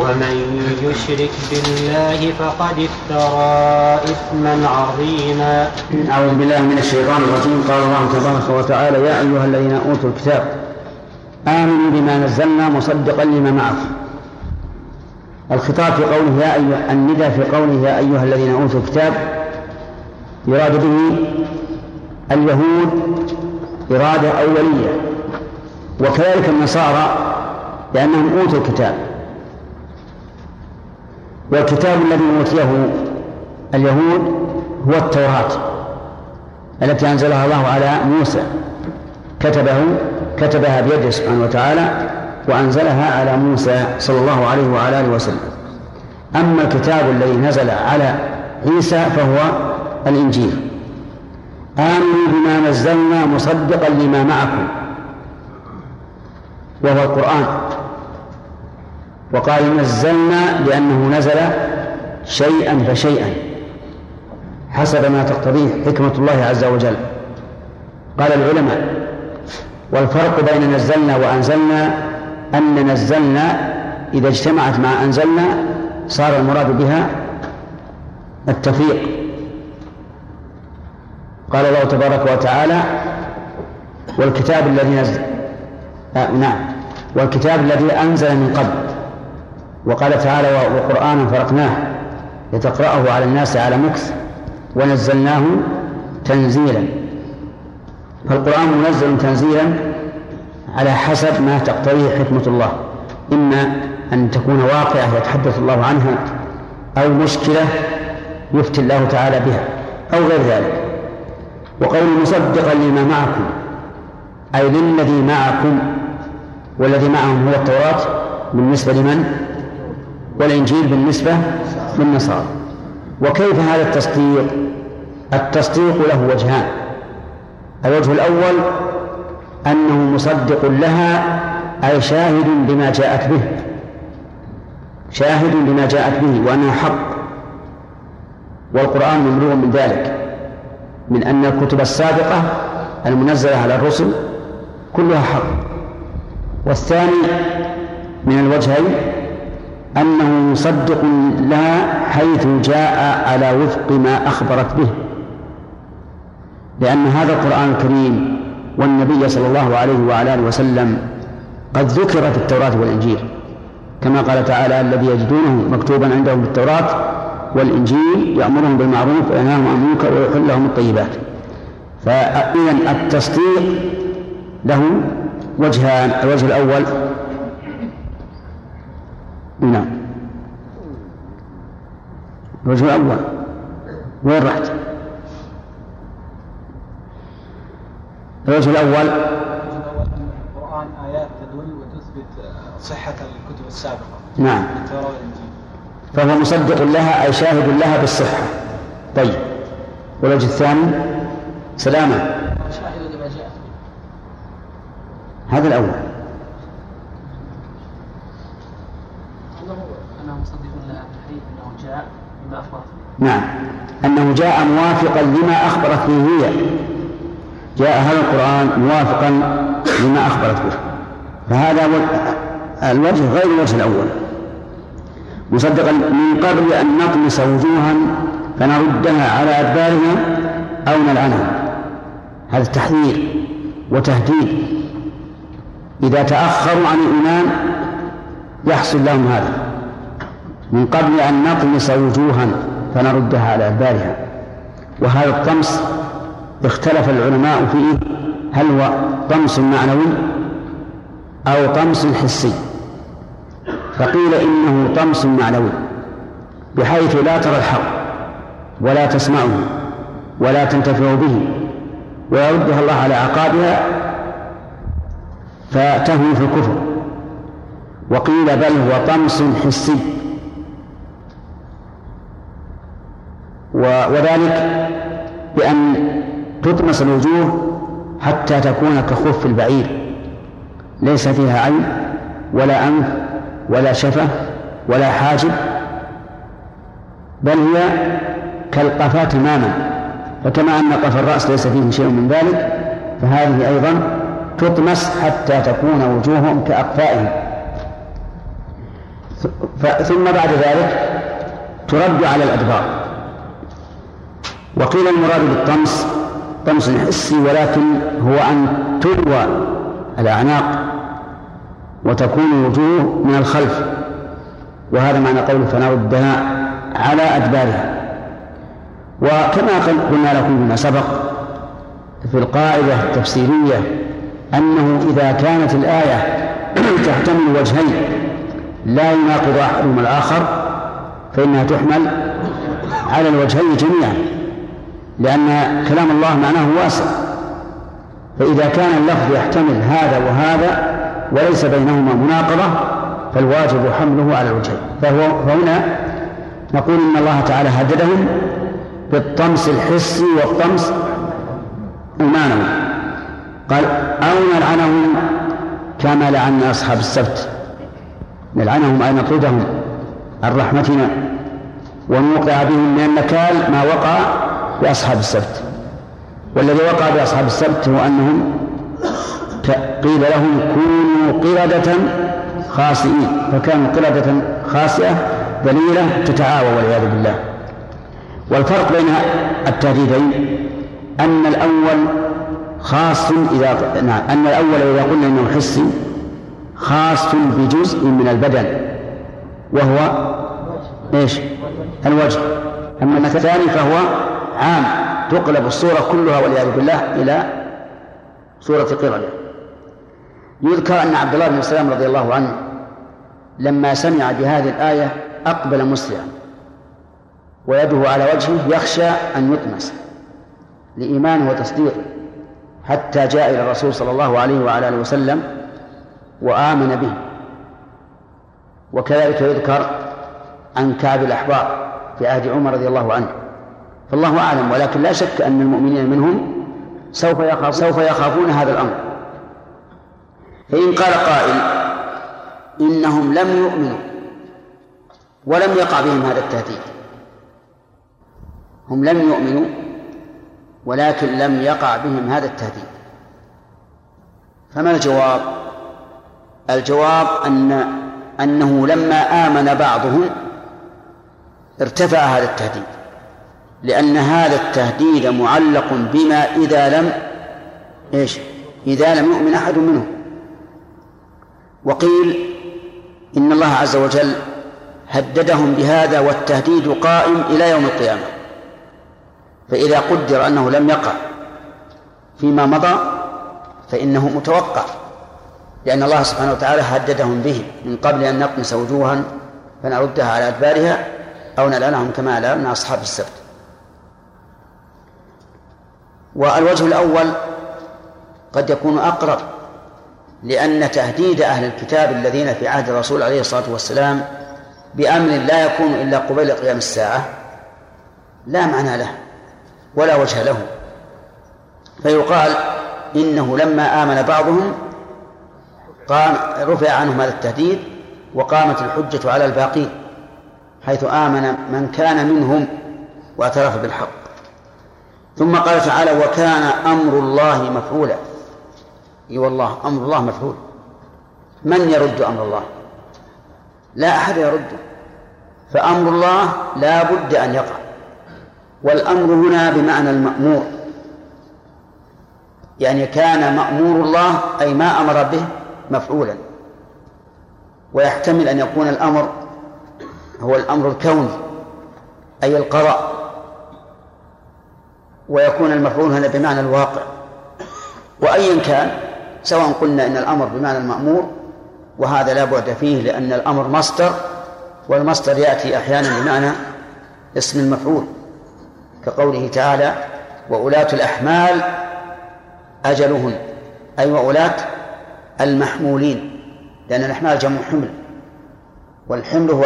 ومن يشرك بالله فقد افترى إثما عظيما. أعوذ بالله من الشيطان الرجيم. قال الله تبارك وتعالى يا أيها الذين أوتوا الكتاب آمنوا بما نزلنا مصدقا لما معكم. الخطاب في قوله يا أيها الندى في قوله يا أيها الذين أوتوا الكتاب يراد به اليهود إرادة أولية وكذلك النصارى لأنهم أوتوا الكتاب. والكتاب الذي أوتيه اليهود هو التوراة التي أنزلها الله على موسى. كتبه كتبها بيده سبحانه وتعالى وأنزلها على موسى صلى الله عليه وعلى آله وسلم. أما الكتاب الذي نزل على عيسى فهو الإنجيل. آمنوا بما نزلنا مصدقا لما معكم وهو القرآن. وقال نزلنا لأنه نزل شيئا فشيئا. حسب ما تقتضيه حكمة الله عز وجل. قال العلماء والفرق بين نزلنا وأنزلنا أن نزلنا إذا اجتمعت مع أنزلنا صار المراد بها التفريق. قال الله تبارك وتعالى والكتاب الذي نزل آه نعم. والكتاب الذي أنزل من قبل. وقال تعالى وقرآنا فرقناه لتقرأه على الناس على مكث ونزلناه تنزيلا. فالقرآن منزل تنزيلا على حسب ما تقتضيه حكمة الله. إما أن تكون واقعة يتحدث الله عنها أو مشكلة يفتي الله تعالى بها أو غير ذلك. وقول مصدقا لما معكم أي للذي معكم والذي معهم هو التوراة بالنسبة لمن؟ والإنجيل بالنسبة للنصارى. وكيف هذا التصديق؟ التصديق له وجهان. الوجه الأول أنه مصدق لها أي شاهد بما جاءت به. شاهد بما جاءت به وأنه حق. والقرآن مملوء من ذلك. من أن الكتب السابقة المنزلة على الرسل كلها حق. والثاني من الوجهين أنه مصدق لها حيث جاء على وفق ما أخبرت به. لأن هذا القرآن الكريم والنبي صلى الله عليه وعلى آله وسلم قد ذكر في التوراة والإنجيل. كما قال تعالى الذي يجدونه مكتوبا عندهم في التوراة والإنجيل يأمرهم بالمعروف وينهاهم عن المنكر ويحل لهم الطيبات. فإذا التصديق له وجهان الوجه الأول نعم. الوجه الأول. وين رحت؟ الوجه الأول. القرآن آيات تدل وتثبت صحة الكتب السابقة. نعم. التوراة والإنجيل فهو مصدق لها أي شاهد لها بالصحة. طيب. والوجه الثاني. سلامة. شاهد لما جاء. هذا الأول أنه أنه مصدق لها من حيث أنه نعم. أنه جاء موافقا لما أخبرت به هي. جاء هذا القرآن موافقا لما أخبرت به. فهذا الوجه غير الوجه الأول. مصدقا من قبل أن نطمس وجوها فنردها على أدبارها أو نلعنها. هذا تحذير وتهديد. إذا تأخروا عن الإيمان يحصل لهم هذا. من قبل أن نطمس وجوها فنردها على أدبارها. وهذا الطمس اختلف العلماء فيه هل هو طمس معنوي أو طمس حسي؟ فقيل إنه طمس معنوي بحيث لا ترى الحق ولا تسمعه ولا تنتفع به ويردها الله على عقابها فتهوي في الكفر. وقيل بل هو طمس حسي. وذلك بأن تطمس الوجوه حتى تكون كخف البعير. ليس فيها عين ولا أنف ولا شفة ولا حاجب بل هي كالقفاة تماما. فكما أن قفا الرأس ليس فيه شيء من ذلك فهذه أيضا تطمس حتى تكون وجوههم كأقفائهم. ثم بعد ذلك ترد على الأدبار. وقيل المراد بالطمس طمس حسي ولكن هو أن تلوى الأعناق وتكون الوجوه من الخلف. وهذا معنى قوله فنردها على أدبارها. وكما قلنا لكم فيما سبق في القاعدة التفسيرية أنه إذا كانت الآية (clears throat) تحتمل وجهين لا يناقض أحدهما الآخر فإنها تحمل على الوجهين جميعا. لأن كلام الله معناه واسع. فإذا كان اللفظ يحتمل هذا وهذا وليس بينهما مناقضة فالواجب حمله على الوجهين. فهو فهنا نقول إن الله تعالى هددهم بالطمس الحسي والطمس المعنوي قال أو نلعنهم كما لعنا أصحاب السبت. نلعنهم أي نطردهم عن رحمتنا ونوقع بهم من النكال ما وقع بأصحاب السبت والذي وقع بأصحاب السبت هو أنهم قيل لهم كونوا قردة خاسئين فكانوا قردة خاسئة ذليلة تتعاوى والعياذ بالله والفرق بين التهديدين أن الأول خاص إذا نعم أن الأول إذا قلنا إنه حسي خاص بجزء من البدن وهو إيش؟ الوجه أما الثاني فهو عام تقلب الصورة كلها والعياذ بالله إلى صورة قردة يذكر أن عبد الله بن سلام رضي الله عنه لما سمع بهذه الآية أقبل مسرعا. ويده على وجهه يخشى أن يطمس لإيمانه وتصديقه حتى جاء إلى الرسول صلى الله عليه وعلى آله وسلم وآمن به. وكذلك يذكر عن كعب الأحبار في عهد عمر رضي الله عنه فالله أعلم ولكن لا شك أن المؤمنين منهم سوف يخاف سوف يخافون هذا الأمر. فإن قال قائل إنهم لم يؤمنوا ولم يقع بهم هذا التهديد. هم لم يؤمنوا ولكن لم يقع بهم هذا التهديد. فما الجواب؟ الجواب أن أنه لما آمن بعضهم ارتفع هذا التهديد. لأن هذا التهديد معلق بما إذا لم إيش؟ إذا لم يؤمن أحد منهم وقيل إن الله عز وجل هددهم بهذا والتهديد قائم إلى يوم القيامة. فإذا قدر أنه لم يقع فيما مضى فإنه متوقع لأن الله سبحانه وتعالى هددهم به من قبل أن نقمس وجوها فنردها على أدبارها أو نلعنهم كما لعنا أصحاب السبت. والوجه الأول قد يكون أقرب لأن تهديد أهل الكتاب الذين في عهد الرسول عليه الصلاة والسلام بأمر لا يكون إلا قبيل قيام الساعة لا معنى له ولا وجه له. فيقال إنه لما آمن بعضهم قام رفع عنهم هذا التهديد وقامت الحجة على الباقين حيث آمن من كان منهم واعترف بالحق. ثم قال تعالى وكان أمر الله مفعولا. إي والله أمر الله مفعول. من يرد أمر الله؟ لا أحد يرده فأمر الله لا بد أن يقع. والأمر هنا بمعنى المأمور. يعني كان مأمور الله أي ما أمر به مفعولا. ويحتمل أن يكون الأمر هو الأمر الكوني أي القضاء. ويكون المفعول هنا بمعنى الواقع. وايا كان سواء قلنا إن الأمر بمعنى المأمور وهذا لا بعد فيه لأن الأمر مصدر والمصدر يأتي أحيانا بمعنى اسم المفعول كقوله تعالى وولاة الأحمال أجلهن أي وولاة المحمولين لأن الأحمال جمع حمل والحمل هو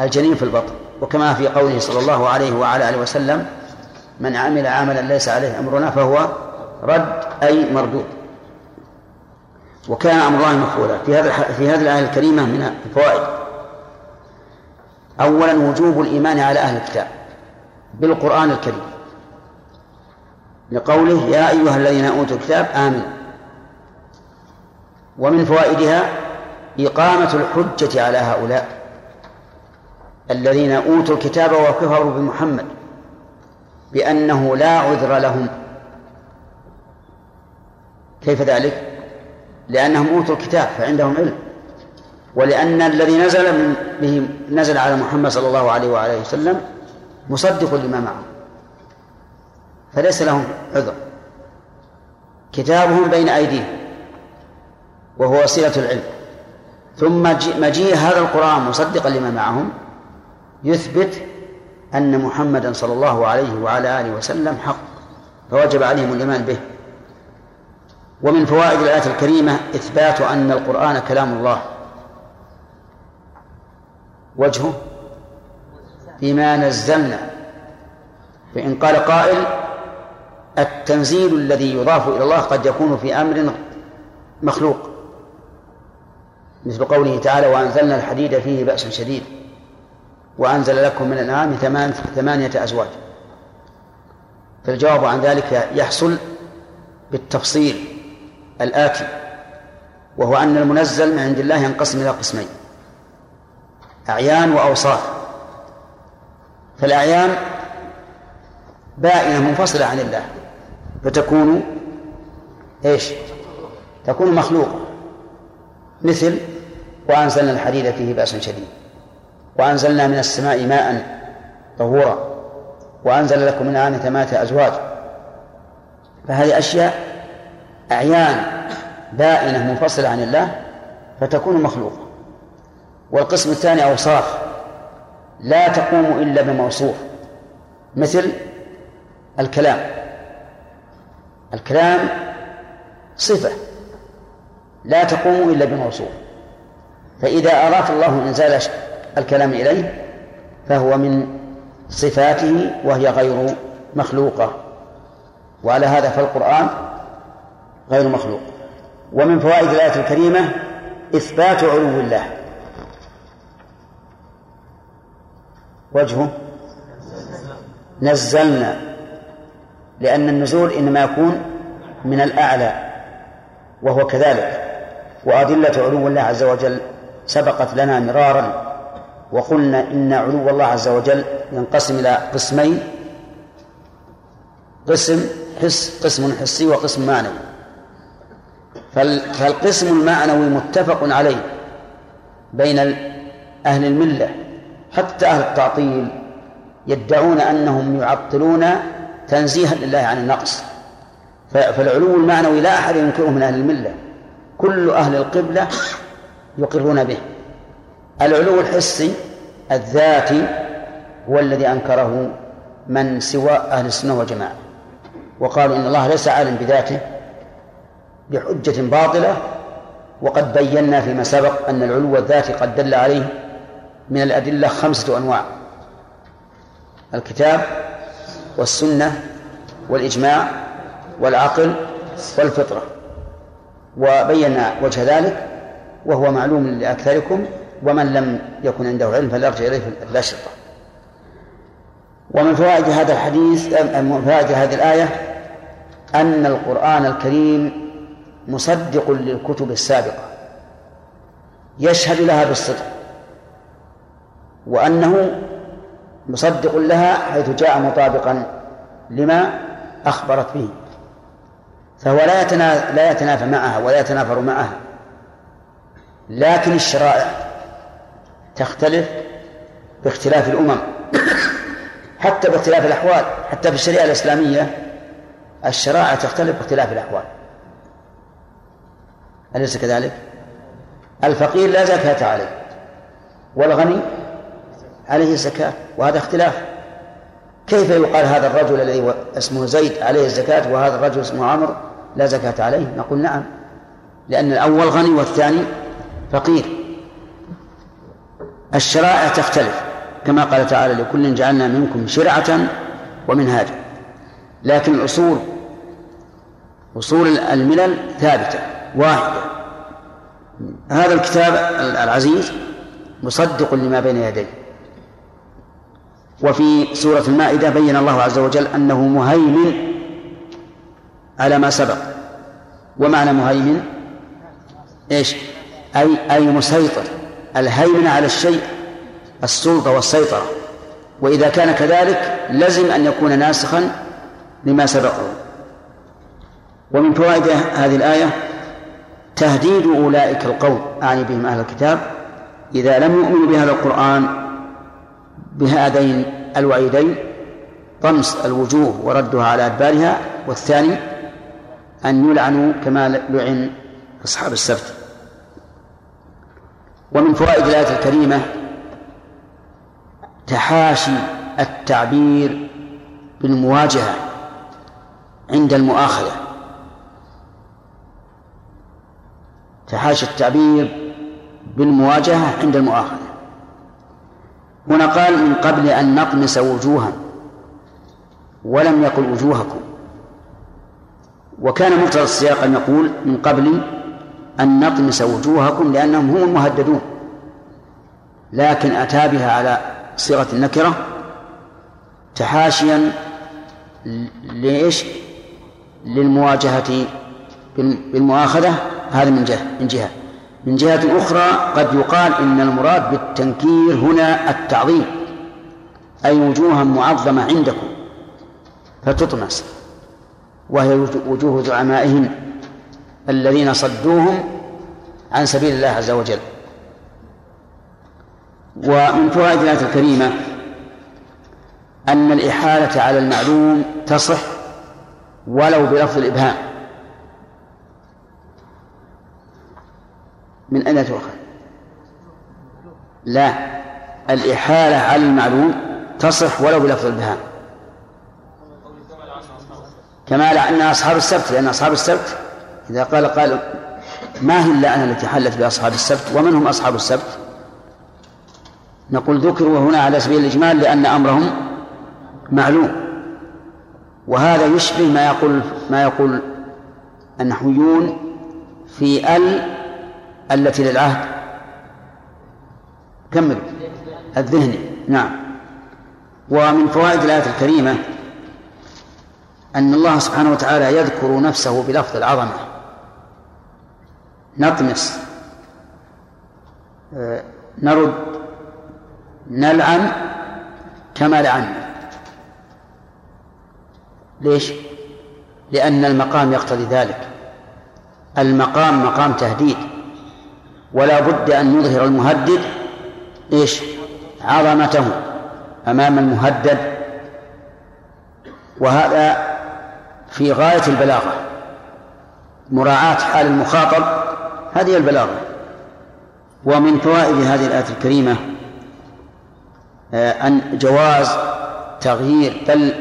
الجنين في البطن. وكما في قوله صلى الله عليه وعلى آله وسلم من عمل عملا ليس عليه أمرنا فهو رد أي مردود. وكان أمر الله مفعولا في هذا في هذه الآية الكريمة من الفوائد. أولا وجوب الإيمان على أهل الكتاب بالقرآن الكريم. لقوله يا أيها الذين أوتوا الكتاب آمنوا. ومن فوائدها إقامة الحجة على هؤلاء الذين أوتوا الكتاب وكفروا بمحمد. بأنه لا عذر لهم. كيف ذلك؟ لأنهم أوتوا الكتاب فعندهم علم. ولأن الذي نزل من به نزل على محمد صلى الله عليه وعلى وسلم مصدق لما معه. فليس لهم عذر. كتابهم بين أيديهم وهو وسيلة العلم. ثم مجيء هذا القرآن مصدقا لما معهم يثبت أن محمدا صلى الله عليه وعلى آله وسلم حق فوجب عليهم الإيمان به. ومن فوائد الآية الكريمة إثبات أن القرآن كلام الله. وجهه بما نزلنا. فإن قال قائل التنزيل الذي يضاف إلى الله قد يكون في أمر مخلوق. مثل قوله تعالى وأنزلنا الحديد فيه بأس شديد. وأنزل لكم من الأنعام ثمانية أزواج. فالجواب عن ذلك يحصل بالتفصيل الآتي وهو أن المنزل من عند الله ينقسم إلى قسمين أعيان وأوصاف. فالأعيان بائنة منفصلة عن الله فتكون إيش؟ تكون مخلوقة مثل وأنزلنا الحديد فيه بأس شديد وأنزلنا من السماء ماء طهورا وأنزل لكم من الآن ثمانية أزواج. فهذه أشياء أعيان بائنة منفصلة عن الله فتكون مخلوقة. والقسم الثاني أوصاف لا تقوم إلا بموصوف مثل الكلام. الكلام صفة لا تقوم إلا بموصوف. فإذا أراد الله إنزال الكلام إليه فهو من صفاته وهي غير مخلوقة وعلى هذا فالقرآن غير مخلوق. ومن فوائد الآية الكريمة إثبات علو الله. وجهه نزلنا لأن النزول إنما يكون من الأعلى وهو كذلك. وأدلة علو الله عز وجل سبقت لنا مرارا وقلنا إن علو الله عز وجل ينقسم إلى قسمين قسم حس قسم حسي وقسم معنوي. فالقسم المعنوي متفق عليه بين أهل الملة حتى أهل التعطيل يدعون أنهم يعطلون تنزيها لله عن النقص. فالعلو المعنوي لا أحد ينكره من أهل الملة كل أهل القبلة يقرون به. العلو الحسي الذاتي هو الذي أنكره من سوى أهل السنة والجماعة. وقالوا إن الله ليس عالم بذاته بحجة باطلة وقد بينا فيما سبق أن العلو الذاتي قد دل عليه من الأدلة خمسة أنواع الكتاب والسنة والإجماع والعقل والفطرة. وبينا وجه ذلك وهو معلوم لأكثركم ومن لم يكن عنده علم فليرجع إليه الأشرطة ومن فوائد هذا الحديث من فوائد هذه الآية أن القرآن الكريم مصدق للكتب السابقة يشهد لها بالصدق وأنه مصدق لها حيث جاء مطابقا لما أخبرت به. فهو لا يتنافى معها ولا يتنافر معها لكن الشرائع تختلف باختلاف الأمم حتى باختلاف الأحوال حتى في الشريعة الإسلامية الشرائع تختلف باختلاف الأحوال. أليس كذلك؟ الفقير لا زكاة عليه والغني عليه الزكاة وهذا اختلاف. كيف يقال هذا الرجل الذي اسمه زيد عليه الزكاة وهذا الرجل اسمه عمرو لا زكاة عليه؟ نقول نعم لأن الأول غني والثاني فقير. الشرائع تختلف. كما قال تعالى لكل جعلنا منكم شرعة ومنهاجا. لكن الأصول أصول الملل ثابتة واحدة. هذا الكتاب العزيز مصدق لما بين يديه وفي سورة المائدة بين الله عز وجل أنه مهيمن على ما سبق. ومعنى مهيمن؟ إيش؟ أي أي مسيطر. الهيمن على الشيء السلطة والسيطرة. وإذا كان كذلك لزم أن يكون ناسخا لما سبقه. ومن فوائد هذه الآية تهديد أولئك القوم أعني بهم أهل الكتاب إذا لم يؤمنوا بهذا القرآن بهذين الوعيدين طمس الوجوه وردها على أدبارها والثاني أن يلعنوا كما لعن أصحاب السبت. ومن فوائد الآية الكريمة تحاشي التعبير بالمواجهة عند المؤاخذة. تحاشي التعبير بالمواجهة عند المؤاخذة. هنا قال من قبل أن نطمس وجوها ولم يقل وجوهكم. وكان مقتضى السياق أن يقول من قبل أن نطمس وجوهكم لأنهم هم المهددون. لكن أتى بها على صيغة النكرة تحاشيا ليش؟ للمواجهة بالمؤاخذة. هذا من جهة من جهة. من جهة أخرى قد يقال إن المراد بالتنكير هنا التعظيم أي وجوها معظمة عندكم فتطمس وهي وجوه زعمائهم. الذين صدوهم عن سبيل الله عز وجل. ومن فوائد الآية الكريمة أن الإحالة على المعلوم تصح ولو بلفظ الإبهام. من أين تؤخذ؟ لا الإحالة على المعلوم تصح ولو بلفظ الإبهام. كما أن أصحاب السبت لأن أصحاب السبت إذا قال قال ما هي اللعنة التي حلت بأصحاب السبت ومن هم أصحاب السبت؟ نقول ذكروا هنا على سبيل الإجمال لأن أمرهم معلوم. وهذا يشبه ما يقول ما يقول النحويون في ال التي للعهد. كمل. الذهني نعم. ومن فوائد الآية الكريمة أن الله سبحانه وتعالى يذكر نفسه بلفظ العظمة. نطمس. آه، نرد. نلعن. كما لعنا ليش؟ لأن المقام يقتضي ذلك. المقام مقام تهديد. ولا بد أن يظهر المهدد إيش؟ عظمته أمام المهدد. وهذا في غاية البلاغة. مراعاة حال المخاطب هذه البلاغة. ومن فوائد هذه الآية الكريمة آه، أن جواز تغيير بل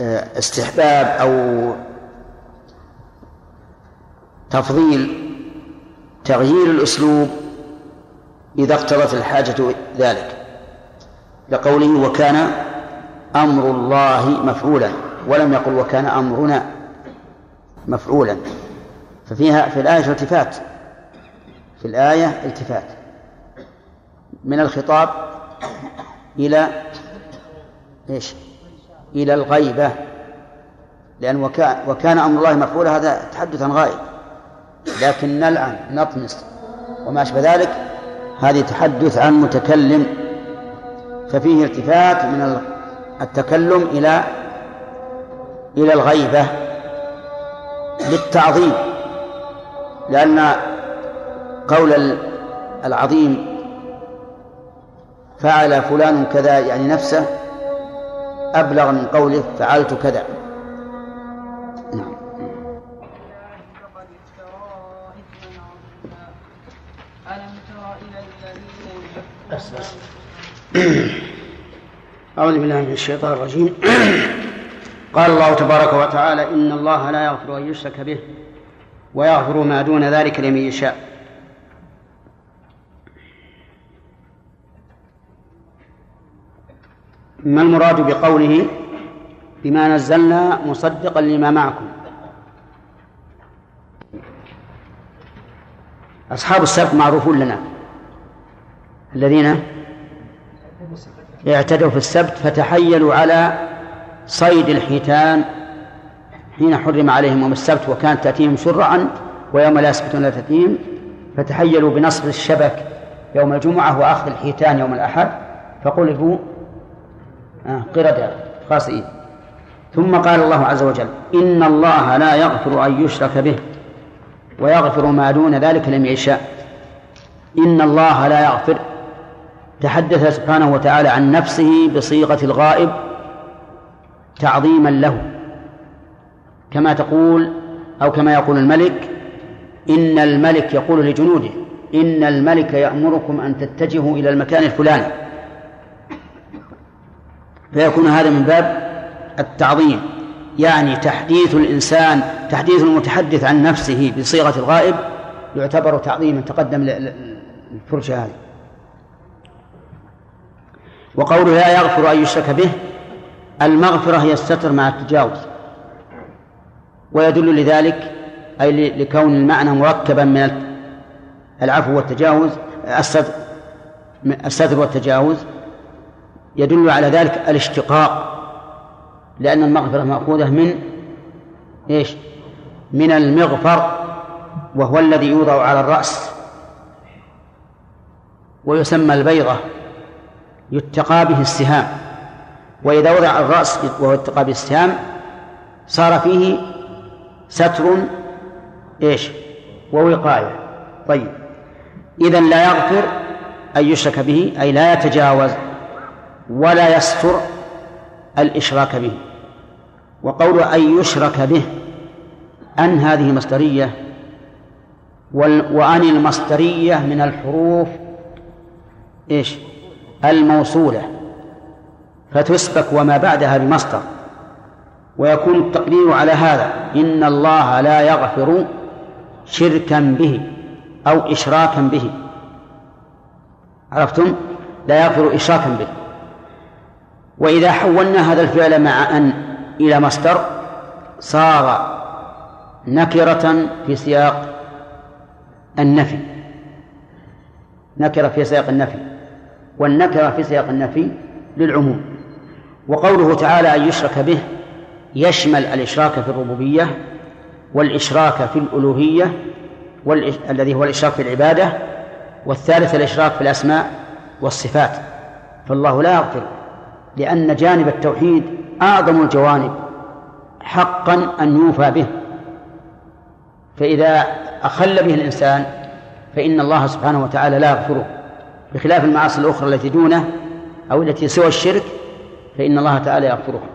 آه، استحباب أو تفضيل تغيير الأسلوب إذا اقتضت الحاجة ذلك. لقوله وكان أمر الله مفعولا ولم يقل وكان أمرنا مفعولا ففيها في الآية التفات في الآية التفات. من الخطاب إلى إيش؟ إلى الغيبة. لأن وكان وكان أمر الله مفعولا هذا تحدثا غائب لكن نلعن نطمس. وما أشبه ذلك هذه تحدث عن متكلم. ففيه التفات من التكلم إلى إلى الغيبة. للتعظيم. لأن قول العظيم فعل فلان كذا يعني نفسه أبلغ من قوله فعلت كذا. أعوذ بالله من الشيطان الرجيم. قال الله تبارك وتعالى إن الله لا يغفر أن يشرك به ويغفر ما دون ذلك لمن يشاء. ما المراد بقوله بما نزلنا مصدقا لما معكم؟ أصحاب السبت معروفون لنا. الذين اعتدوا في السبت فتحيلوا على صيد الحيتان حين حرم عليهم يوم السبت وكانت تأتيهم شرعا ويوم لا يسبتون لا تأتيهم فتحيلوا بنصب الشبك يوم الجمعة وأخذ الحيتان يوم الأحد فقلبوا آه قردة خاصئين. ثم قال الله عز وجل إن الله لا يغفر أن يشرك به ويغفر ما دون ذلك لمن يشاء. إن الله لا يغفر تحدث سبحانه وتعالى عن نفسه بصيغة الغائب تعظيما له. كما تقول أو كما يقول الملك إن الملك يقول لجنوده إن الملك يأمركم أن تتجهوا إلى المكان الفلاني. فيكون هذا من باب التعظيم يعني تحديث الإنسان تحديث المتحدث عن نفسه بصيغة الغائب يعتبر تعظيما تقدم الفرشة هذه. وقوله لا يغفر أن يشرك به المغفرة هي الستر مع التجاوز. ويدل لذلك أي لكون المعنى مركبا من العفو والتجاوز الستر والتجاوز. يدل على ذلك الاشتقاق لأن المغفرة مأخوذة من إيش؟ من المغفر وهو الذي يوضع على الرأس. ويسمى البيضة يتقى به السهام. وإذا وضع الرأس وهو يتقى به السهام صار فيه ستر إيش؟ ووقاية. طيب. إذا لا يغفر أن يشرك به أي لا يتجاوز ولا يستر الإشراك به. وقول أن يشرك به أن هذه مصدرية وأن المصدرية من الحروف إيش؟ الموصولة. فتسبك وما بعدها بمصدر. ويكون التقدير على هذا. إن الله لا يغفر شركا به أو إشراكا به. عرفتم؟ لا يغفر إشراكا به. وإذا حولنا هذا الفعل مع أن إلى مصدر صار نكرة في سياق النفي. نكرة في سياق النفي. والنكرة في سياق النفي للعموم. وقوله تعالى أن يشرك به يشمل الإشراك في الربوبية والإشراك في الألوهية. الذي هو الإشراك في العبادة والثالث الإشراك في الأسماء والصفات. فالله لا يغفر لأن جانب التوحيد أعظم الجوانب حقا أن يوفى به. فإذا أخل به الإنسان فإن الله سبحانه وتعالى لا يغفره. بخلاف المعاصي الأخرى التي دونه أو التي سوى الشرك فإن الله تعالى يغفرها.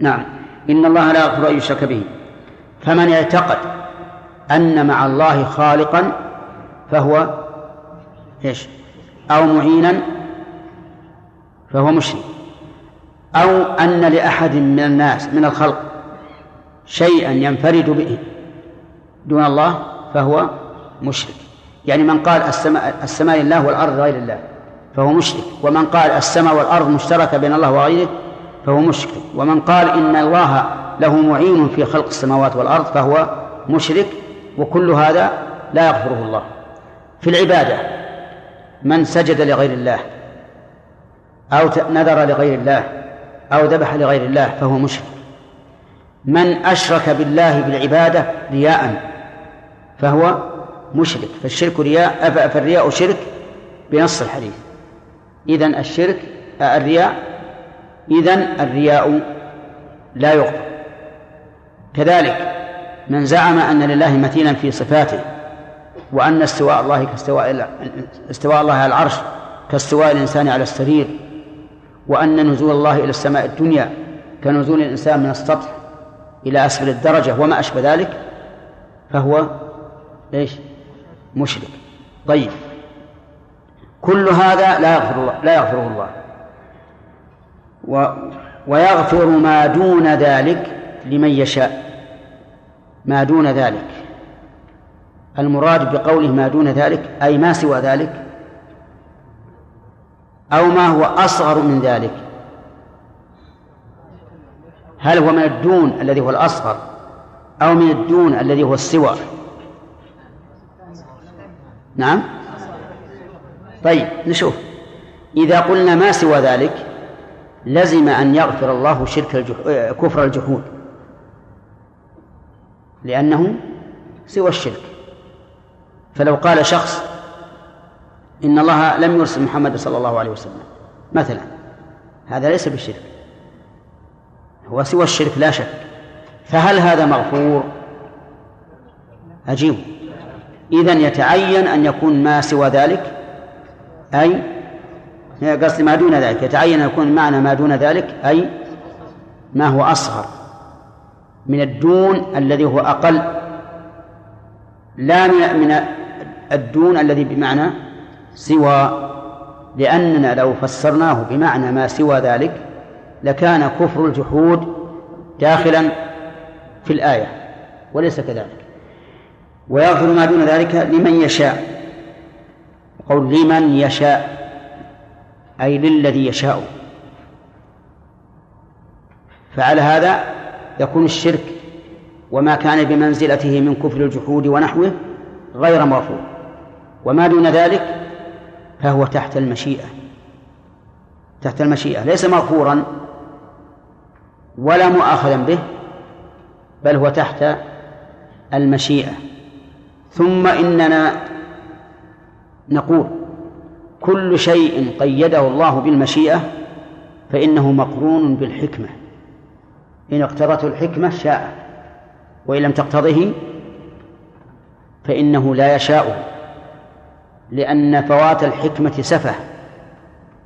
نعم. إن الله لا يغفر أن يشرك به. فمن اعتقد أن مع الله خالقا فهو إيش؟ أو معينا فهو مشرك. أو أن لأحد من الناس من الخلق شيئا ينفرد به دون الله فهو مشرك. يعني من قال السماء السماء لله والأرض غير الله فهو مشرك. ومن قال السماء والأرض مشتركة بين الله وغيره فهو مشرك. ومن قال إن الله له معين في خلق السماوات والأرض فهو مشرك وكل هذا لا يغفره الله. في العبادة من سجد لغير الله أو نذر لغير الله أو ذبح لغير الله فهو مشرك. من أشرك بالله بالعبادة رياء فهو مشرك. فالشرك رياء فالرياء شرك بنص الحديث. إذن الشرك الرياء إذن الرياء لا يغفر كذلك من زعم أن لله مثيلا في صفاته وأن استواء الله كاستواء استواء الله على العرش كاستواء الإنسان على السرير وأن نزول الله إلى السماء الدنيا كنزول الإنسان من السطح إلى أسفل الدرجة وما أشبه ذلك فهو إيش؟ مشرك. طيب. كل هذا لا يغفر الله لا يغفره الله. و ويغفر ما دون ذلك لمن يشاء. ما دون ذلك. المراد بقوله ما دون ذلك أي ما سوى ذلك أو ما هو أصغر من ذلك. هل هو من الدون الذي هو الأصغر أو من الدون الذي هو السوى؟ نعم. طيب نشوف. إذا قلنا ما سوى ذلك لزم أن يغفر الله شرك الجح... كفر الجحود. لأنه سوى الشرك. فلو قال شخص إن الله لم يرسل محمد صلى الله عليه وسلم مثلا هذا ليس بالشرك. هو سوى الشرك لا شك. فهل هذا مغفور؟ أجيب. إذن يتعين أن يكون ما سوى ذلك أي قصدي ما دون ذلك. يتعين أن يكون معنى ما دون ذلك أي ما هو أصغر من الدون الذي هو أقل. لا من الدون الذي بمعنى سوى. لأننا لو فسرناه بمعنى ما سوى ذلك لكان كفر الجحود داخلا في الآية وليس كذلك. ويغفر ما دون ذلك لمن يشاء. قول لمن يشاء. أي للذي يشاء. فعلى هذا يكون الشرك وما كان بمنزلته من كفر الجحود ونحوه غير مغفور وما دون ذلك فهو تحت المشيئة. تحت المشيئة. ليس مغفورا ولا مؤاخذا به بل هو تحت المشيئة. ثم إننا نقول كل شيء قيده الله بالمشيئة فإنه مقرون بالحكمة. إن اقتضته الحكمة شاء وإن لم تقتضه فإنه لا يشاء لأن فوات الحكمة سفه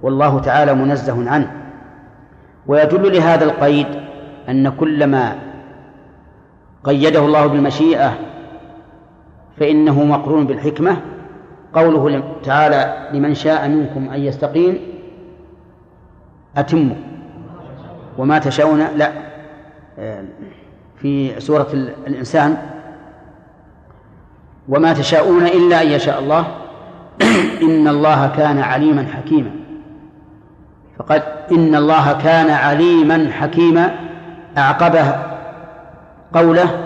والله تعالى منزه عنه. ويدل لهذا القيد أن كل ما قيده الله بالمشيئة فإنه مقرون بالحكمة قوله تعالى لمن شاء منكم أن يستقيم أتموا. وما تشاءون لا. في سورة الإنسان وما تشاءون إلا أن يشاء الله. (clears throat) إن الله كان عليما حكيما. فقد إن الله كان عليما حكيما أعقبه قوله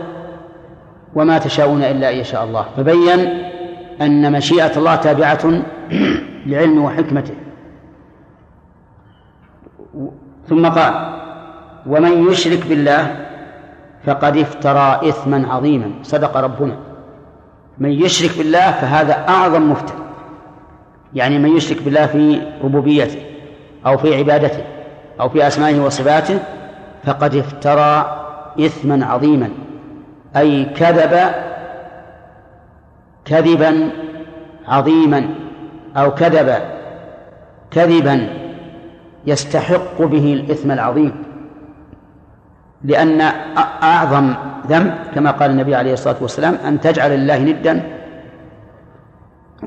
وما تشاءون إلا أن يشاء الله. فبين أن مشيئة الله تابعة (clears throat) لعلم وحكمته. ثم قال ومن يشرك بالله فقد افترى إثما عظيما. صدق ربنا. من يشرك بالله فهذا أعظم مفتر يعني من يشرك بالله في ربوبيته أو في عبادته أو في أسمائه وصفاته فقد افترى إثما عظيما. أي كذب كذبا عظيما أو كذب كذبا يستحق به الإثم العظيم. لأن أعظم ذنب كما قال النبي عليه الصلاة والسلام أن تجعل الله ندا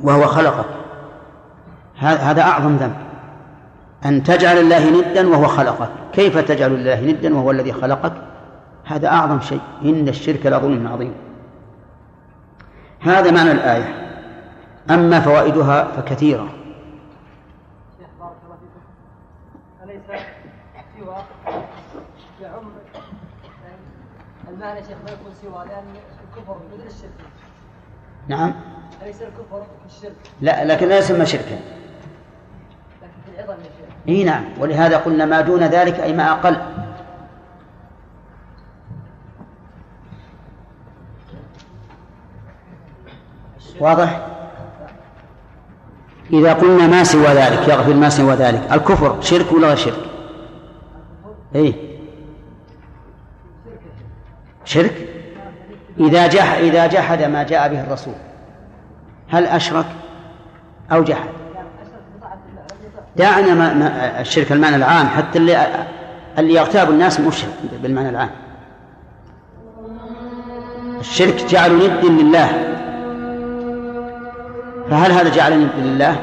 وهو خلقك. هذا أعظم ذنب. أن تجعل الله ندا وهو خلقك. كيف تجعل الله ندا وهو الذي خلقك؟ هذا أعظم شيء. إن الشرك لظلم عظيم. هذا معنى الآية. أما فوائدها فكثيرة. أليس سوى يعم المعنى شيخ ما يكون سوى لأن الكفر مثل الشرك نعم. أليس الكفر الشرك لا لكن لا يسمى شركا. لكن في العظم يا شيخ. إي نعم. ولهذا قلنا ما دون ذلك أي ما أقل. واضح؟ إذا قلنا ما سوى ذلك يغفر ما سوى ذلك الكفر شرك ولا غير شرك؟ إيه. شرك؟ إذا جح إذا جحد ما جاء به الرسول هل أشرك أو جحد؟ دعنا ما ما الشرك المعنى العام حتى اللي اللي يغتاب الناس مشرك بالمعنى العام. الشرك جعل ند لله. فهل هذا جعل ند لله؟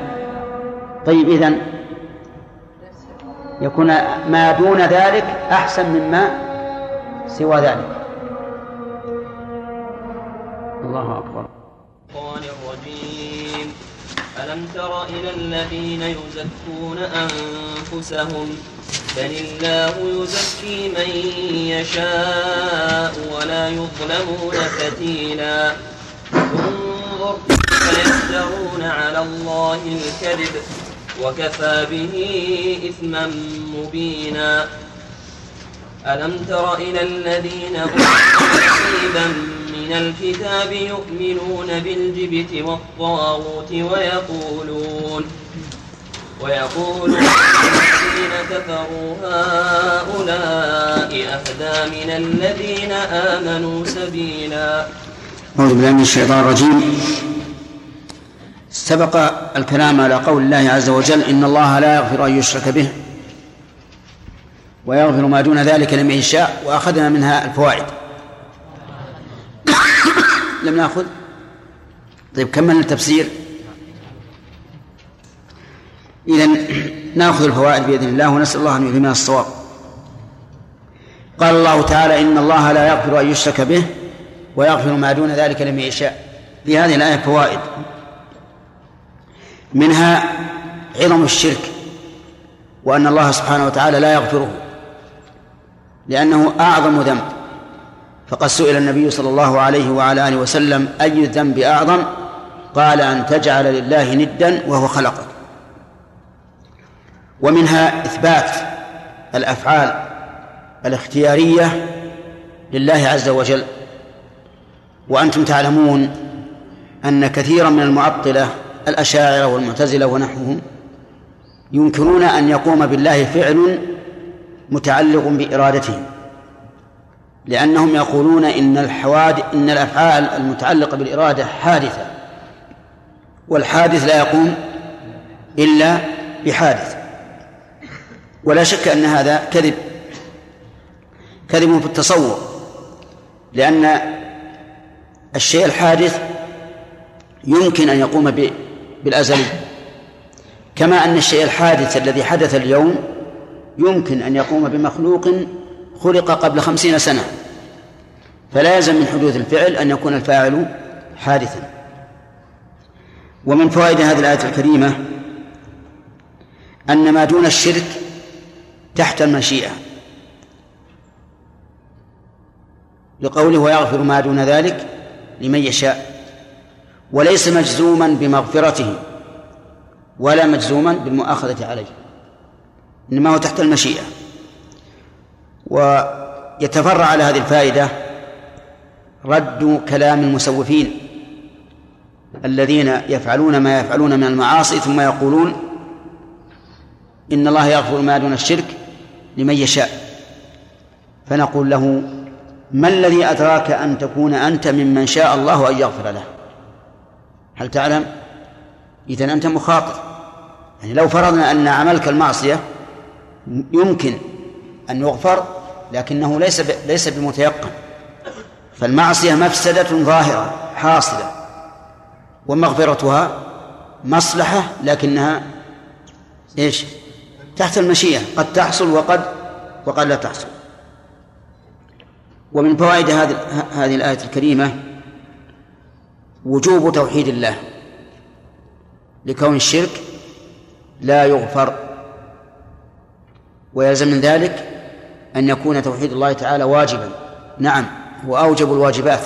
طيب إذن يكون ما دون ذلك أحسن مما سوى ذلك. الله أكبر. الرجيم. ألم تر إلى الذين يزكون أنفسهم؟ بل الله يزكي من يشاء ولا يظلمون فتيلا انظر فيفترون على الله الكذب وكفى به إثما مبينا. ألم تر إلى الذين نصيبا من الكتاب يؤمنون بالجبت والطاغوت ويقولون ويقولون الذين كفروا هؤلاء أهدى من الذين آمنوا سبيلا. أعوذ بالله من الشيطان الرجيم. سبق الكلام على قول الله عز وجل إن الله لا يغفر أن يشرك به ويغفر ما دون ذلك لمن يشاء وأخذنا منها الفوائد. (coughs) لم نأخذ؟ طيب كملنا التفسير. إذا نأخذ الفوائد بإذن الله ونسأل الله أن يلهمنا الصواب. قال الله تعالى إن الله لا يغفر أن يشرك به ويغفر ما دون ذلك لمن يشاء. في هذه الآية فوائد. منها عظم الشرك وأن الله سبحانه وتعالى لا يغفره لأنه أعظم ذنب. فقد سئل النبي صلى الله عليه وعلى آله وسلم أي الذنب أعظم؟ قال أن تجعل لله ندا وهو خلقك. ومنها إثبات الأفعال الاختيارية لله عز وجل. وأنتم تعلمون أن كثيرا من المعطلة الأشاعرة والمعتزلة ونحوهم ينكرون أن يقوم بالله فعل متعلق بإرادته لأنهم يقولون إن الحوادث إن الأفعال المتعلقة بالإرادة حادثة والحادث لا يقوم إلا بحادث. ولا شك أن هذا كذب كذب في التصور لأن الشيء الحادث يمكن أن يقوم بالأزلي. كما أن الشيء الحادث الذي حدث اليوم يمكن أن يقوم بمخلوق خلق قبل خمسين سنة. فلا يلزم من حدوث الفعل أن يكون الفاعل حادثا. ومن فوائد هذه الآية الكريمة أن ما دون الشرك تحت المشيئة. لقوله ويغفر ما دون ذلك لمن يشاء. وليس مجزوما بمغفرته ولا مجزوما بالمؤاخذة عليه إنما هو تحت المشيئة. ويتفرع على هذه الفائدة رد كلام المسوفين الذين يفعلون ما يفعلون من المعاصي ثم يقولون إن الله يغفر ما دون الشرك لمن يشاء. فنقول له ما الذي أدراك أن تكون أنت ممن شاء الله أن يغفر له؟ هل تعلم؟ إذا أنت مخاطر. يعني لو فرضنا أن عملك المعصية يمكن أن يغفر لكنه ليس ليس بمتيقن. فالمعصية مفسدة ظاهرة حاصلة. ومغفرتها مصلحة لكنها إيش؟ تحت المشيئة. قد تحصل وقد وقد لا تحصل. ومن فوائد هذه هذه الآية الكريمة وجوب توحيد الله. لكون الشرك لا يغفر. ويلزم من ذلك أن يكون توحيد الله تعالى واجبا. نعم هو أوجب الواجبات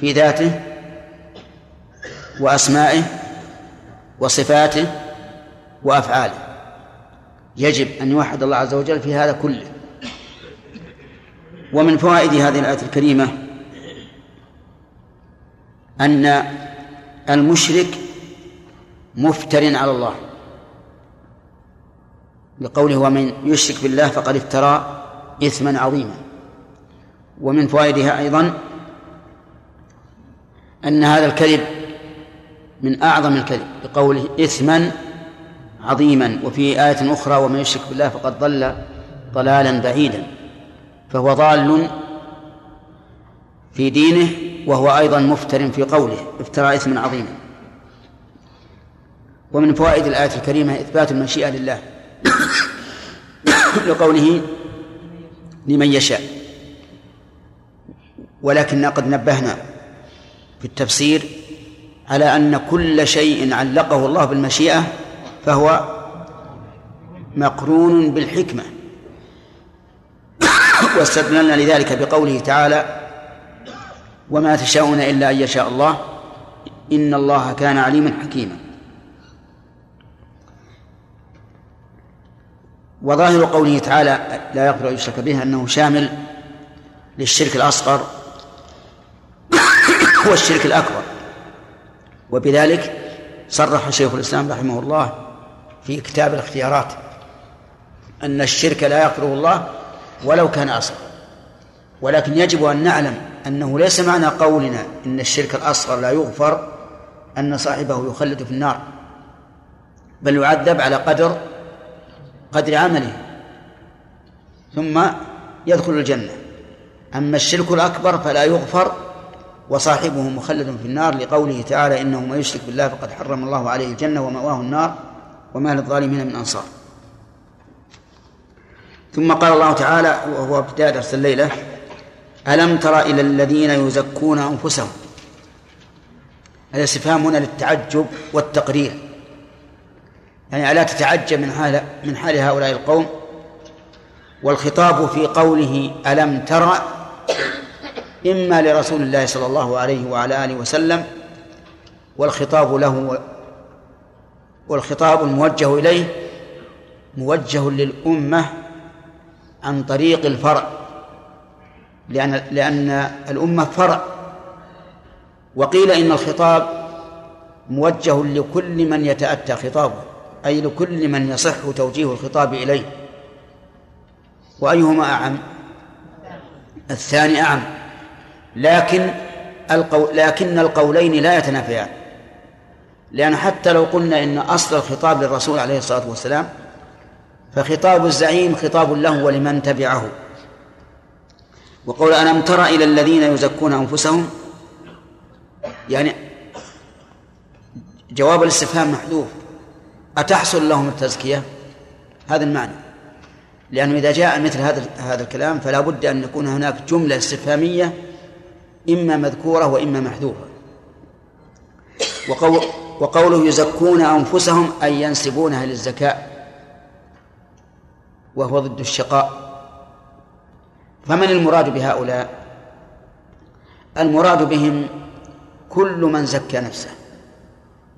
في ذاته وأسمائه وصفاته وأفعاله. يجب أن يوحد الله عز وجل في هذا كله. ومن فوائد هذه الآية الكريمة أن المشرك مفتر على الله. لقوله ومن يشرك بالله فقد افترى إثما عظيما. ومن فوائدها أيضا أن هذا الكذب من أعظم الكذب لقوله إثما عظيما. وفي آية أخرى ومن يشرك بالله فقد ضل ضلالا بعيدا فهو ضال في دينه وهو أيضا مفتر في قوله افترى إثما عظيما ومن فوائد الآية الكريمة إثبات المشيئة لله (coughs) لقوله لمن يشاء. ولكننا قد نبهنا في التفسير على أن كل شيء علقه الله بالمشيئة فهو مقرون بالحكمة. (coughs) واستدللنا لذلك بقوله تعالى وما تشاءون إلا أن يشاء الله. إن الله كان عليما حكيما. وظاهر قوله تعالى لا يغفر أن يشرك به أنه شامل للشرك الأصغر (coughs) هو الشرك الأكبر. وبذلك صرح شيخ الإسلام رحمه الله في كتاب الاختيارات أن الشرك لا يغفره الله ولو كان أصغر. ولكن يجب أن نعلم أنه ليس معنى قولنا إن الشرك الأصغر لا يغفر أن صاحبه يخلد في النار بل يعذب على قدر قدر عمله ثم يدخل الجنة. أما الشرك الأكبر فلا يغفر وصاحبه مخلد في النار لقوله تعالى إنه من يشرك بالله فقد حرم الله عليه الجنة ومأواه النار وما للظالمين من أنصار. ثم قال الله تعالى وهو ابتداء درس الليلة ألم تر إلى الذين يزكون أنفسهم؟ الاستفهام هنا للتعجب والتقرير. يعني ألا تتعجب من حال من حال هؤلاء القوم؟ والخطاب في قوله ألم تر إما لرسول الله صلى الله عليه وعلى آله وسلم والخطاب له والخطاب الموجه إليه موجه للأمة عن طريق الفرع. لأن لأن الأمة فرع. وقيل إن الخطاب موجه لكل من يتأتى خطابه أي لكل من يصح توجيه الخطاب إليه. وأيهما أعم؟ الثاني أعم. لكن القو... لكن القولين لا يتنافيان. لأن حتى لو قلنا إن أصل الخطاب للرسول عليه الصلاة والسلام فخطاب الزعيم خطاب له ولمن تبعه. وقول ألم تر إلى الذين يزكون أنفسهم؟ يعني جواب الاستفهام محذوف. أتحصل لهم التزكية؟ هذا المعنى. لأنه إذا جاء مثل هذا هذا الكلام فلا بد أن يكون هناك جملة استفهامية إما مذكورة وإما محذوفة. وقول وقوله يزكون أنفسهم أي ينسبونها للزكاة وهو ضد الشقاء. فمن المراد بهؤلاء؟ المراد بهم كل من زكى نفسه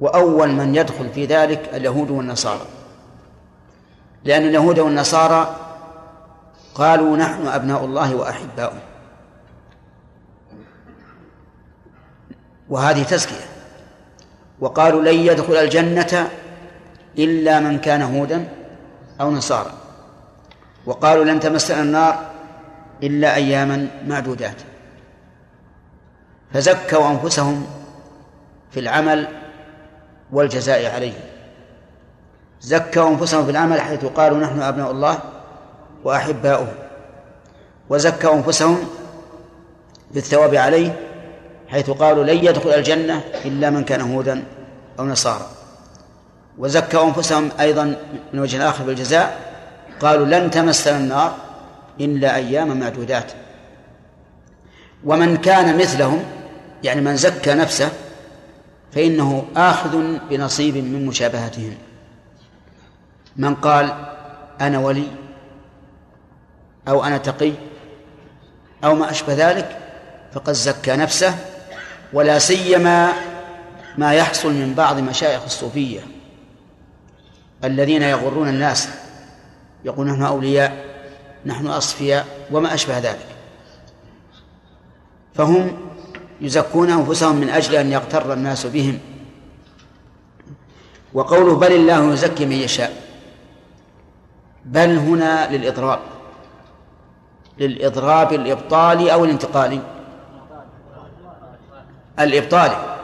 وأول من يدخل في ذلك اليهود والنصارى. لأن اليهود والنصارى قالوا نحن أبناء الله وأحباؤه. وهذه تزكية. وقالوا لن يدخل الجنة إلا من كان هودا أو نصارى. وقالوا لن تمسنا النار إلا أياما معدودات. فزكوا أنفسهم في العمل والجزاء عليه زكوا أنفسهم في العمل حيث قالوا نحن أبناء الله وأحباؤه. وزكوا أنفسهم بالثواب عليه حيث قالوا لن يدخل الجنة إلا من كان هودا أو نصارى. وزكوا أنفسهم أيضا من وجه آخر بالجزاء قالوا لن تمسنا النار إلا أيام معدودات. ومن كان مثلهم يعني من زكى نفسه فإنه آخذ بنصيب من مشابهتهم. من قال أنا ولي أو أنا تقي أو ما أشبه ذلك فقد زكى نفسه ولا سيما ما يحصل من بعض مشايخ الصوفية الذين يغرون الناس يقولون نحن أولياء نحن أصفياء وما أشبه ذلك. فهم يزكون أنفسهم من أجل أن يغتر الناس بهم. وقوله بل الله يزكي من يشاء. بل هنا للإضراب. للإضراب الإبطالي أو الانتقالي الإبطالي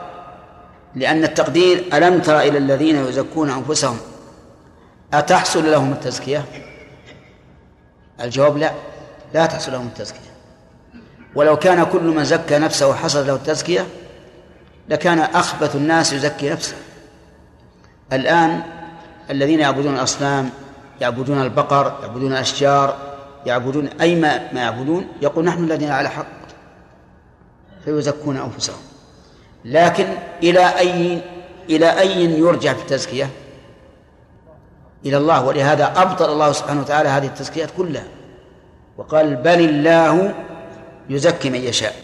لأن التقدير ألم تر إلى الذين يزكون أنفسهم؟ أتحصل لهم التزكية؟ الجواب لا. لا تحصل لهم التزكية. ولو كان كل من زكى نفسه وحصل له التزكية لكان أخبث الناس يزكي نفسه. الآن الذين يعبدون الأصنام يعبدون البقر يعبدون الأشجار يعبدون أي ما, يعبدون يقول نحن الذين على حق. فيزكون أنفسهم. لكن إلى أي إلى أي يرجع في التزكية؟ إلى الله ولهذا أبطل الله سبحانه وتعالى هذه التزكيات كلها. وقال بل الله يزكي من يشاء.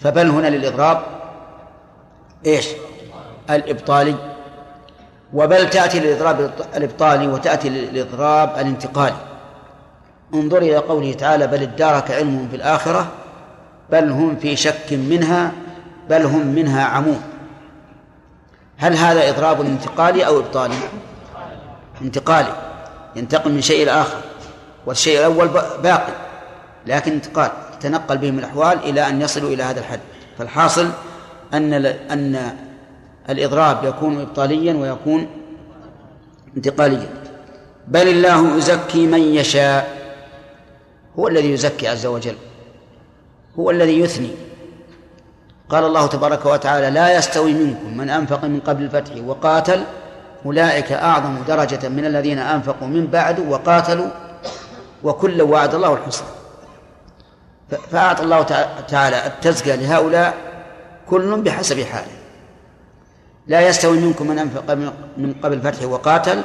فبل هنا للإضراب إيش؟ الإبطالي. وبل تأتي للإضراب الإبطالي وتأتي للإضراب الانتقالي. انظر إلى قوله تعالى بل ادارك علمهم في الآخرة بل هم في شك منها بل هم منها عمون. هل هذا إضراب انتقالي أو إبطالي؟ انتقالي. ينتقل من شيء إلى آخر والشيء الأول باقي لكن انتقال تنقل بهم الأحوال إلى أن يصلوا إلى هذا الحد. فالحاصل أن أن الإضراب يكون إبطاليا ويكون انتقاليا. بل الله يزكي من يشاء هو الذي يزكي عز وجل هو الذي يثني. قال الله تبارك وتعالى لا يستوي منكم من أنفق من قبل الفتح وقاتل أولئك أعظم درجة من الذين أنفقوا من بعد وقاتلوا وكل وعد الله الحسنى. فأعطى الله تعالى التزكية لهؤلاء كل بحسب حاله. لا يستوي منكم من أنفق من قبل الفتح وقاتل.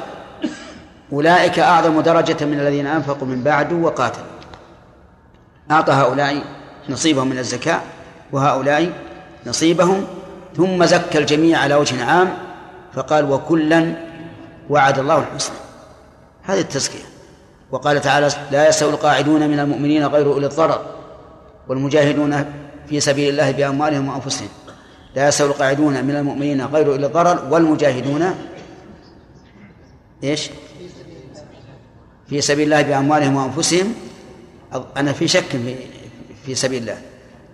أولئك أعظم درجة من الذين أنفقوا من بعد وقاتلوا أعطى هؤلاء نصيبهم من الزكاة وهؤلاء نصيبهم. ثم زكى الجميع على وجه عام. فقال وكلا وعد الله الحسنى. هذه التزكية. وقال تعالى لا يستوي القاعدون من المؤمنين غير أولي الضرر والمجاهدون في سبيل الله بأموالهم وأنفسهم. لا يستوي القاعدون من المؤمنين غير أولي الضرر والمجاهدون إيش؟ في سبيل الله بأموالهم وأنفسهم. أنا في شك في في سبيل الله.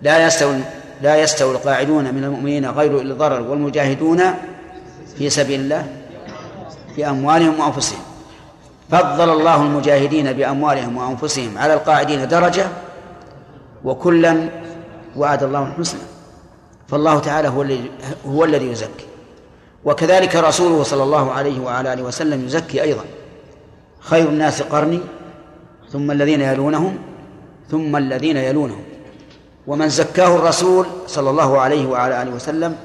لا يستوي لا يستوي القاعدون من المؤمنين غير أولي الضرر والمجاهدون في سبيل الله بأموالهم وأنفسهم. فضل الله المجاهدين بأموالهم وأنفسهم على القاعدين درجة وكلا وعد الله الحسنى. فالله تعالى هو الذي هو الذي يزكي. وكذلك رسوله صلى الله عليه وعلى آله وسلم يزكي أيضا. خير الناس قرني ثم الذين يلونهم ثم الذين يلونهم. ومن زكاه الرسول صلى الله عليه وعلى آله وسلم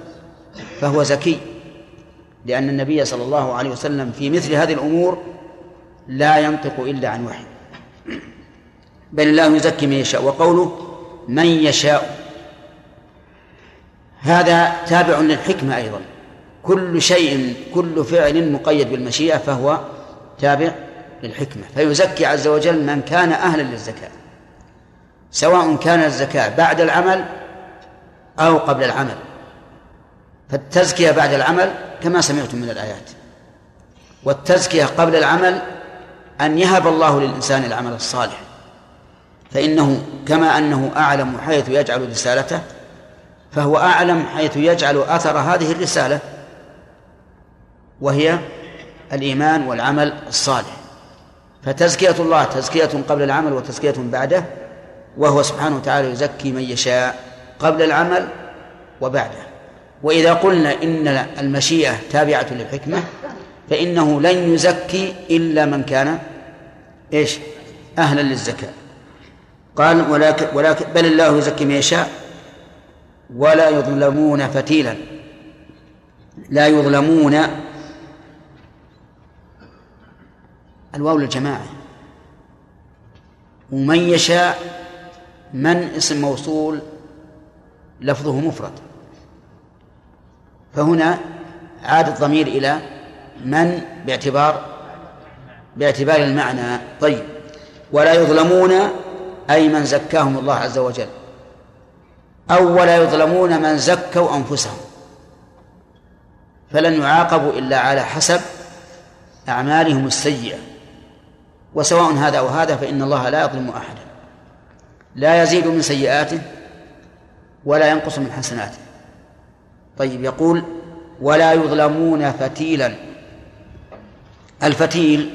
فهو زكي. لأن النبي صلى الله عليه وسلم في مثل هذه الأمور لا ينطق إلا عن وحي. بل الله يزكي من يشاء وقوله من يشاء. هذا تابع للحكمة أيضا. كل شيء كل فعل مقيد بالمشيئة فهو تابع للحكمة. فيزكي عز وجل من كان أهلا للزكاة. سواء كان الزكاة بعد العمل أو قبل العمل. فالتزكية بعد العمل كما سمعتم من الآيات. والتزكية قبل العمل أن يهب الله للإنسان العمل الصالح. فإنه كما أنه أعلم حيث يجعل رسالته فهو أعلم حيث يجعل أثر هذه الرسالة وهي الإيمان والعمل الصالح. فتزكية الله تزكية قبل العمل وتزكية بعده وهو سبحانه وتعالى يزكي من يشاء قبل العمل وبعده. وإذا قلنا إن المشيئة تابعة للحكمة فإنه لن يزكي إلا من كان إيش؟ أهلا للزكاة. قال ولكن, ولكن بل الله يزكي من يشاء ولا يظلمون فتيلا. لا يظلمون الواو للجماعة. ومن يشاء من اسم موصول لفظه مفرد. فهنا عاد الضمير إلى من باعتبار باعتبار المعنى. طيب. ولا يظلمون أي من زكاهم الله عز وجل. أو ولا يظلمون من زكوا أنفسهم. فلن يعاقبوا إلا على حسب أعمالهم السيئة. وسواء هذا أو هذا فإن الله لا يظلم أحدا. لا يزيد من سيئاته ولا ينقص من حسناته. طيب يقول ولا يظلمون فتيلا. الفتيل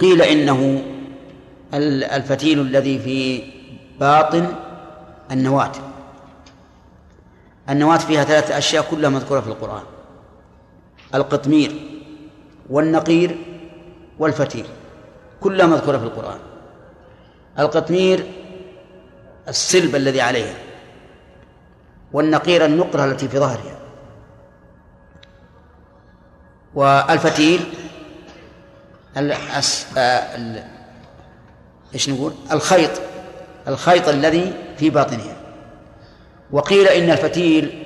قيل إنه الفتيل الذي في باطن النواة. النواة فيها ثلاثة أشياء كلها مذكورة في القرآن القطمير والنقير والفتيل كلها مذكورة في القرآن. القطمير السلب الذي عليها. والنقير النقرة التي في ظهرها. والفتيل الأس... ال... إيش نقول؟ الخيط الخيط الذي في باطنها. وقيل إن الفتيل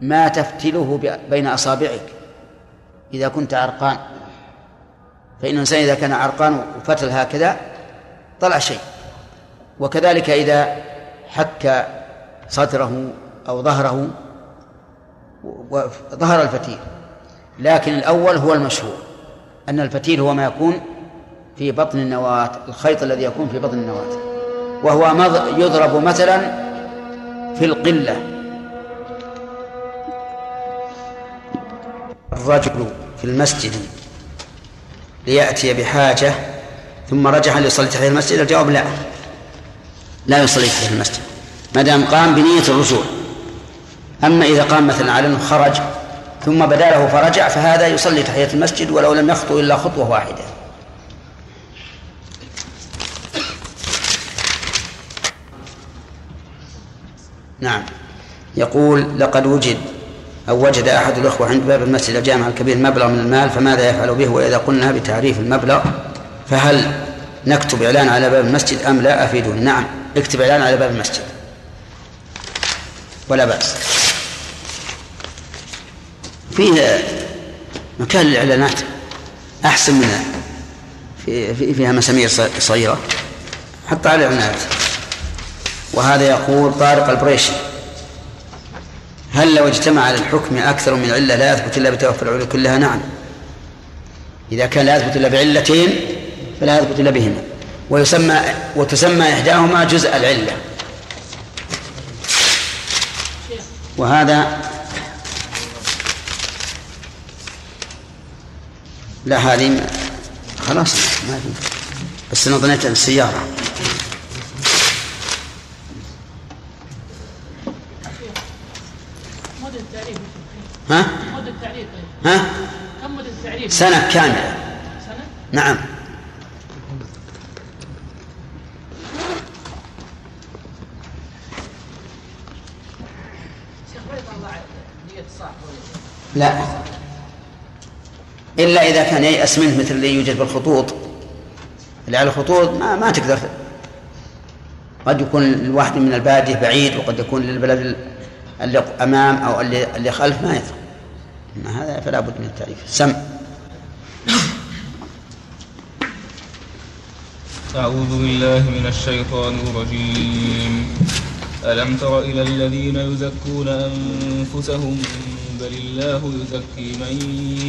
ما تفتله بين أصابعك. إذا كنت عرقان فإن الإنسان إذا كان عرقان وفتل هكذا طلع شيء. وكذلك إذا حك صدره أو ظهره ظهر الفتيل. لكن الأول هو المشهور أن الفتيل هو ما يكون في بطن النواة الخيط الذي يكون في بطن النواة. وهو يضرب مثلا في القلة. الرجل في المسجد ليأتي بحاجة ثم رجع ليصلي تحية المسجد الجواب لا. لا يصلي تحية المسجد ما دام قام بنية الرجوع. أما إذا قام مثلا على أنه خرج ثم بدا له فرجع فهذا يصلي تحية المسجد ولو لم يخطو إلا خطوة واحدة. نعم. يقول لقد وجد أو وجد أحد الأخوة عند باب المسجد الجامع الكبير مبلغ من المال فماذا يفعل به؟ وإذا قلنا بتعريف المبلغ فهل نكتب إعلان على باب المسجد أم لا؟ أفيدوني نعم. اكتب إعلان على باب المسجد. ولا بأس. فيه مكان للإعلانات أحسن من في فيها مسامير صغيرة حتى على الإعلانات. وهذا يقول طارق البريشي هل لو اجتمع على الحكم أكثر من علة لا يثبت إلا بتوفر العلو كلها؟ نعم. إذا كان لا يثبت إلا بعلتين فلا يثبت إلا بهما. ويسمى وتسمى إحداهما جزء العلة. وهذا لا هذه خلاص ما في بس أنا ظنيت السياره ها؟ مدة طيب. ها؟ كم مدة التعريف؟ سنة كاملة سنة؟ نعم لا إلا إذا كان ييأس منه مثل اللي يوجد بالخطوط. اللي على الخطوط ما, ما تقدر قد يكون الواحد من البادية بعيد وقد يكون للبلد اللي أمام أو اللي, اللي خلف ما يفرق هذا فلا بد من التعريف. سم. أعوذ بالله من الشيطان الرجيم. ألم تر إلى الذين يزكون أنفسهم بل الله يزكي من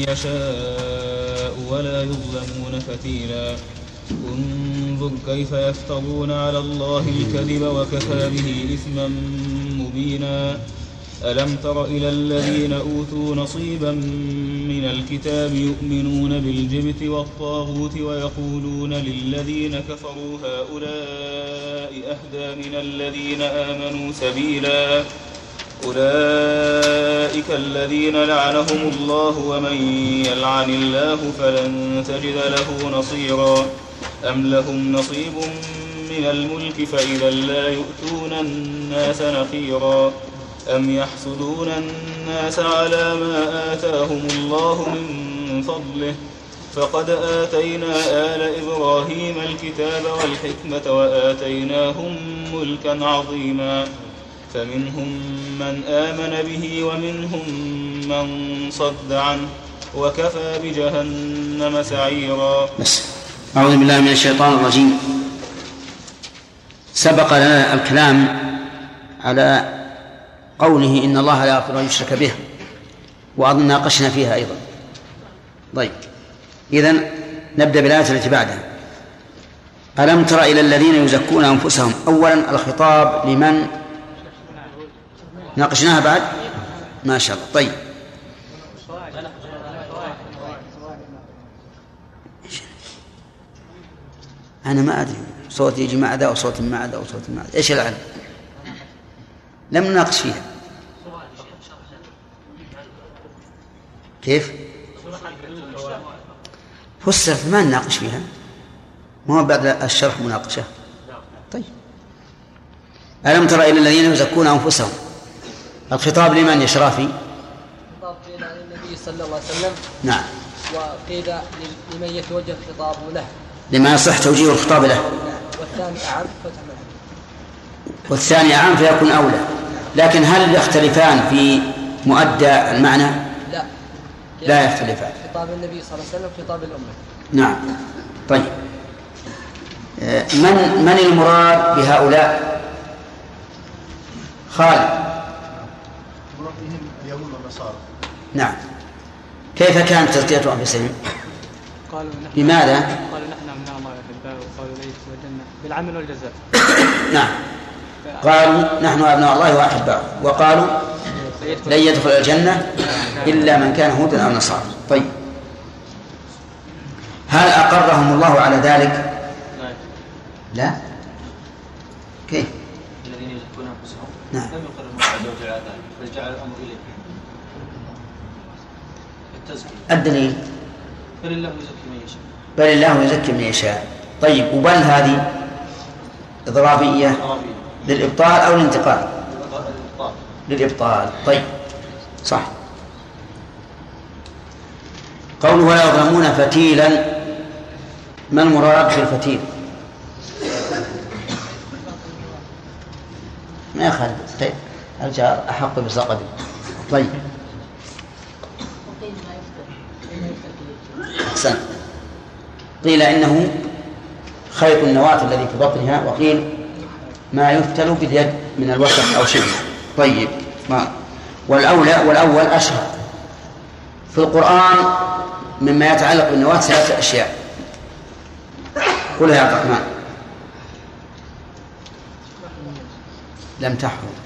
يشاء ولا يظلمون فتيلا. انظر كيف يفترون على الله الكذب وكفى به إثما مبينا. ألم تر إلى الذين أوتوا نصيبا من الكتاب يؤمنون بالجبت والطاغوت ويقولون للذين كفروا هؤلاء أهدى من الذين آمنوا سبيلا. أولئك الذين لعنهم الله ومن يلعن الله فلن تجد له نصيرا. أم لهم نصيب من الملك فإذا لا يؤتون الناس نقيرا. أم يحسدون الناس على ما آتاهم الله من فضله. فقد آتينا آل إبراهيم الكتاب والحكمة وآتيناهم ملكا عظيما. فمنهم من آمن به ومنهم من صد عنه وكفى بجهنم سعيرا. بس. أعوذ بالله من الشيطان الرجيم. سبق لنا الكلام على قوله إن الله لا يغفر أن يشرك به وأظن ناقشنا فيها أيضا. طيب. إذا نبدأ بالآية التي بعدها. ألم تر إلى الذين يزكون أنفسهم؟ أولا الخطاب لمن ناقشناها بعد؟ ما شاء الله. طيب. أنا ما أدري. صوتي يجي مع ذا وصوت مع ذا وصوت مع ذا إيش العلم؟ لم نناقش فيها كيف؟ فسرت ما نناقش فيها ما بعد الشرح مناقشة؟ طيب. ألم تر إلى الذين يزكون أنفسهم؟ الخطاب لمن يا شرافي؟ خطاب قيل عن النبي صلى الله عليه وسلم. نعم. وقيل لمن يتوجه الخطاب له. لما يصح توجيه الخطاب له. والثاني أعم والثاني أعم فيكون أولى. لكن هل يختلفان في مؤدى المعنى؟ لا. لا يختلفان. خطاب النبي صلى الله عليه وسلم خطاب الأمة. نعم. طيب. آه، من من المراد بهؤلاء؟ خالد. المراد بهم اليهود والنصارى نعم كيف كانت تزكية أنفسهم؟ قالوا نحن لماذا؟ قالوا نحن أبناء الله أحباء وقالوا ليس والجنة بالعمل والجزاء نعم قالوا نحن أبناء الله وأحباؤه وقالوا لن يدخل الجنة إلا من كان هودا أو نصارى طيب هل أقرهم الله على ذلك؟ لا كيف؟ الذين يزكون أنفسهم نعم. لم يقر الله عز وجل جعل الأمر اليه التزكية. الدليل. بل الله يزكي من يشاء. بل الله يزكي من يشاء. طيب وبل هذه إضرابية للإبطال أو الانتقال؟ للإبطال. طيب صح. قوله ولا يظلمون فتيلا ما المراد بالفتيل ما يخالف. طيب. الجار أحق بسقطه طيب. أحسن. قيل إنه خيط النواة الذي في بطنها وقيل ما يفتل باليد من الوسخ أو شيء. طيب. ما. والأولى والأول أشهر. في القرآن مما يتعلق بالنواة ثلاثة أشياء. قولها يا عبد الرحمن. لم تحفظ.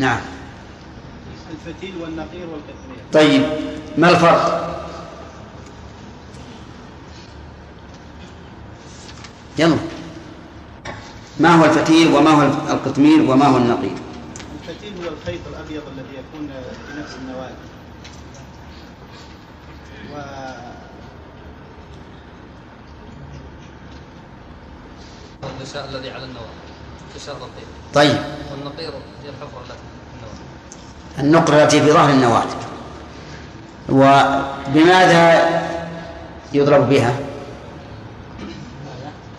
نعم. الفتيل والنقير والقطمير طيب ما الفرق؟ يلا. ما هو الفتيل وما هو القطمير وما هو النقير؟ الفتيل هو الخيط الأبيض الذي يكون في نفس النواة. و الغشاء الذي على النواة. غشاء رقيق طيب. والنقير هي الحفرة التي النواة النقرة التي في ظهر النواة وبماذا يضرب بها؟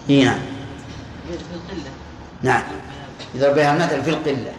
اي نعم نعم. يضرب بها المثل في القلة.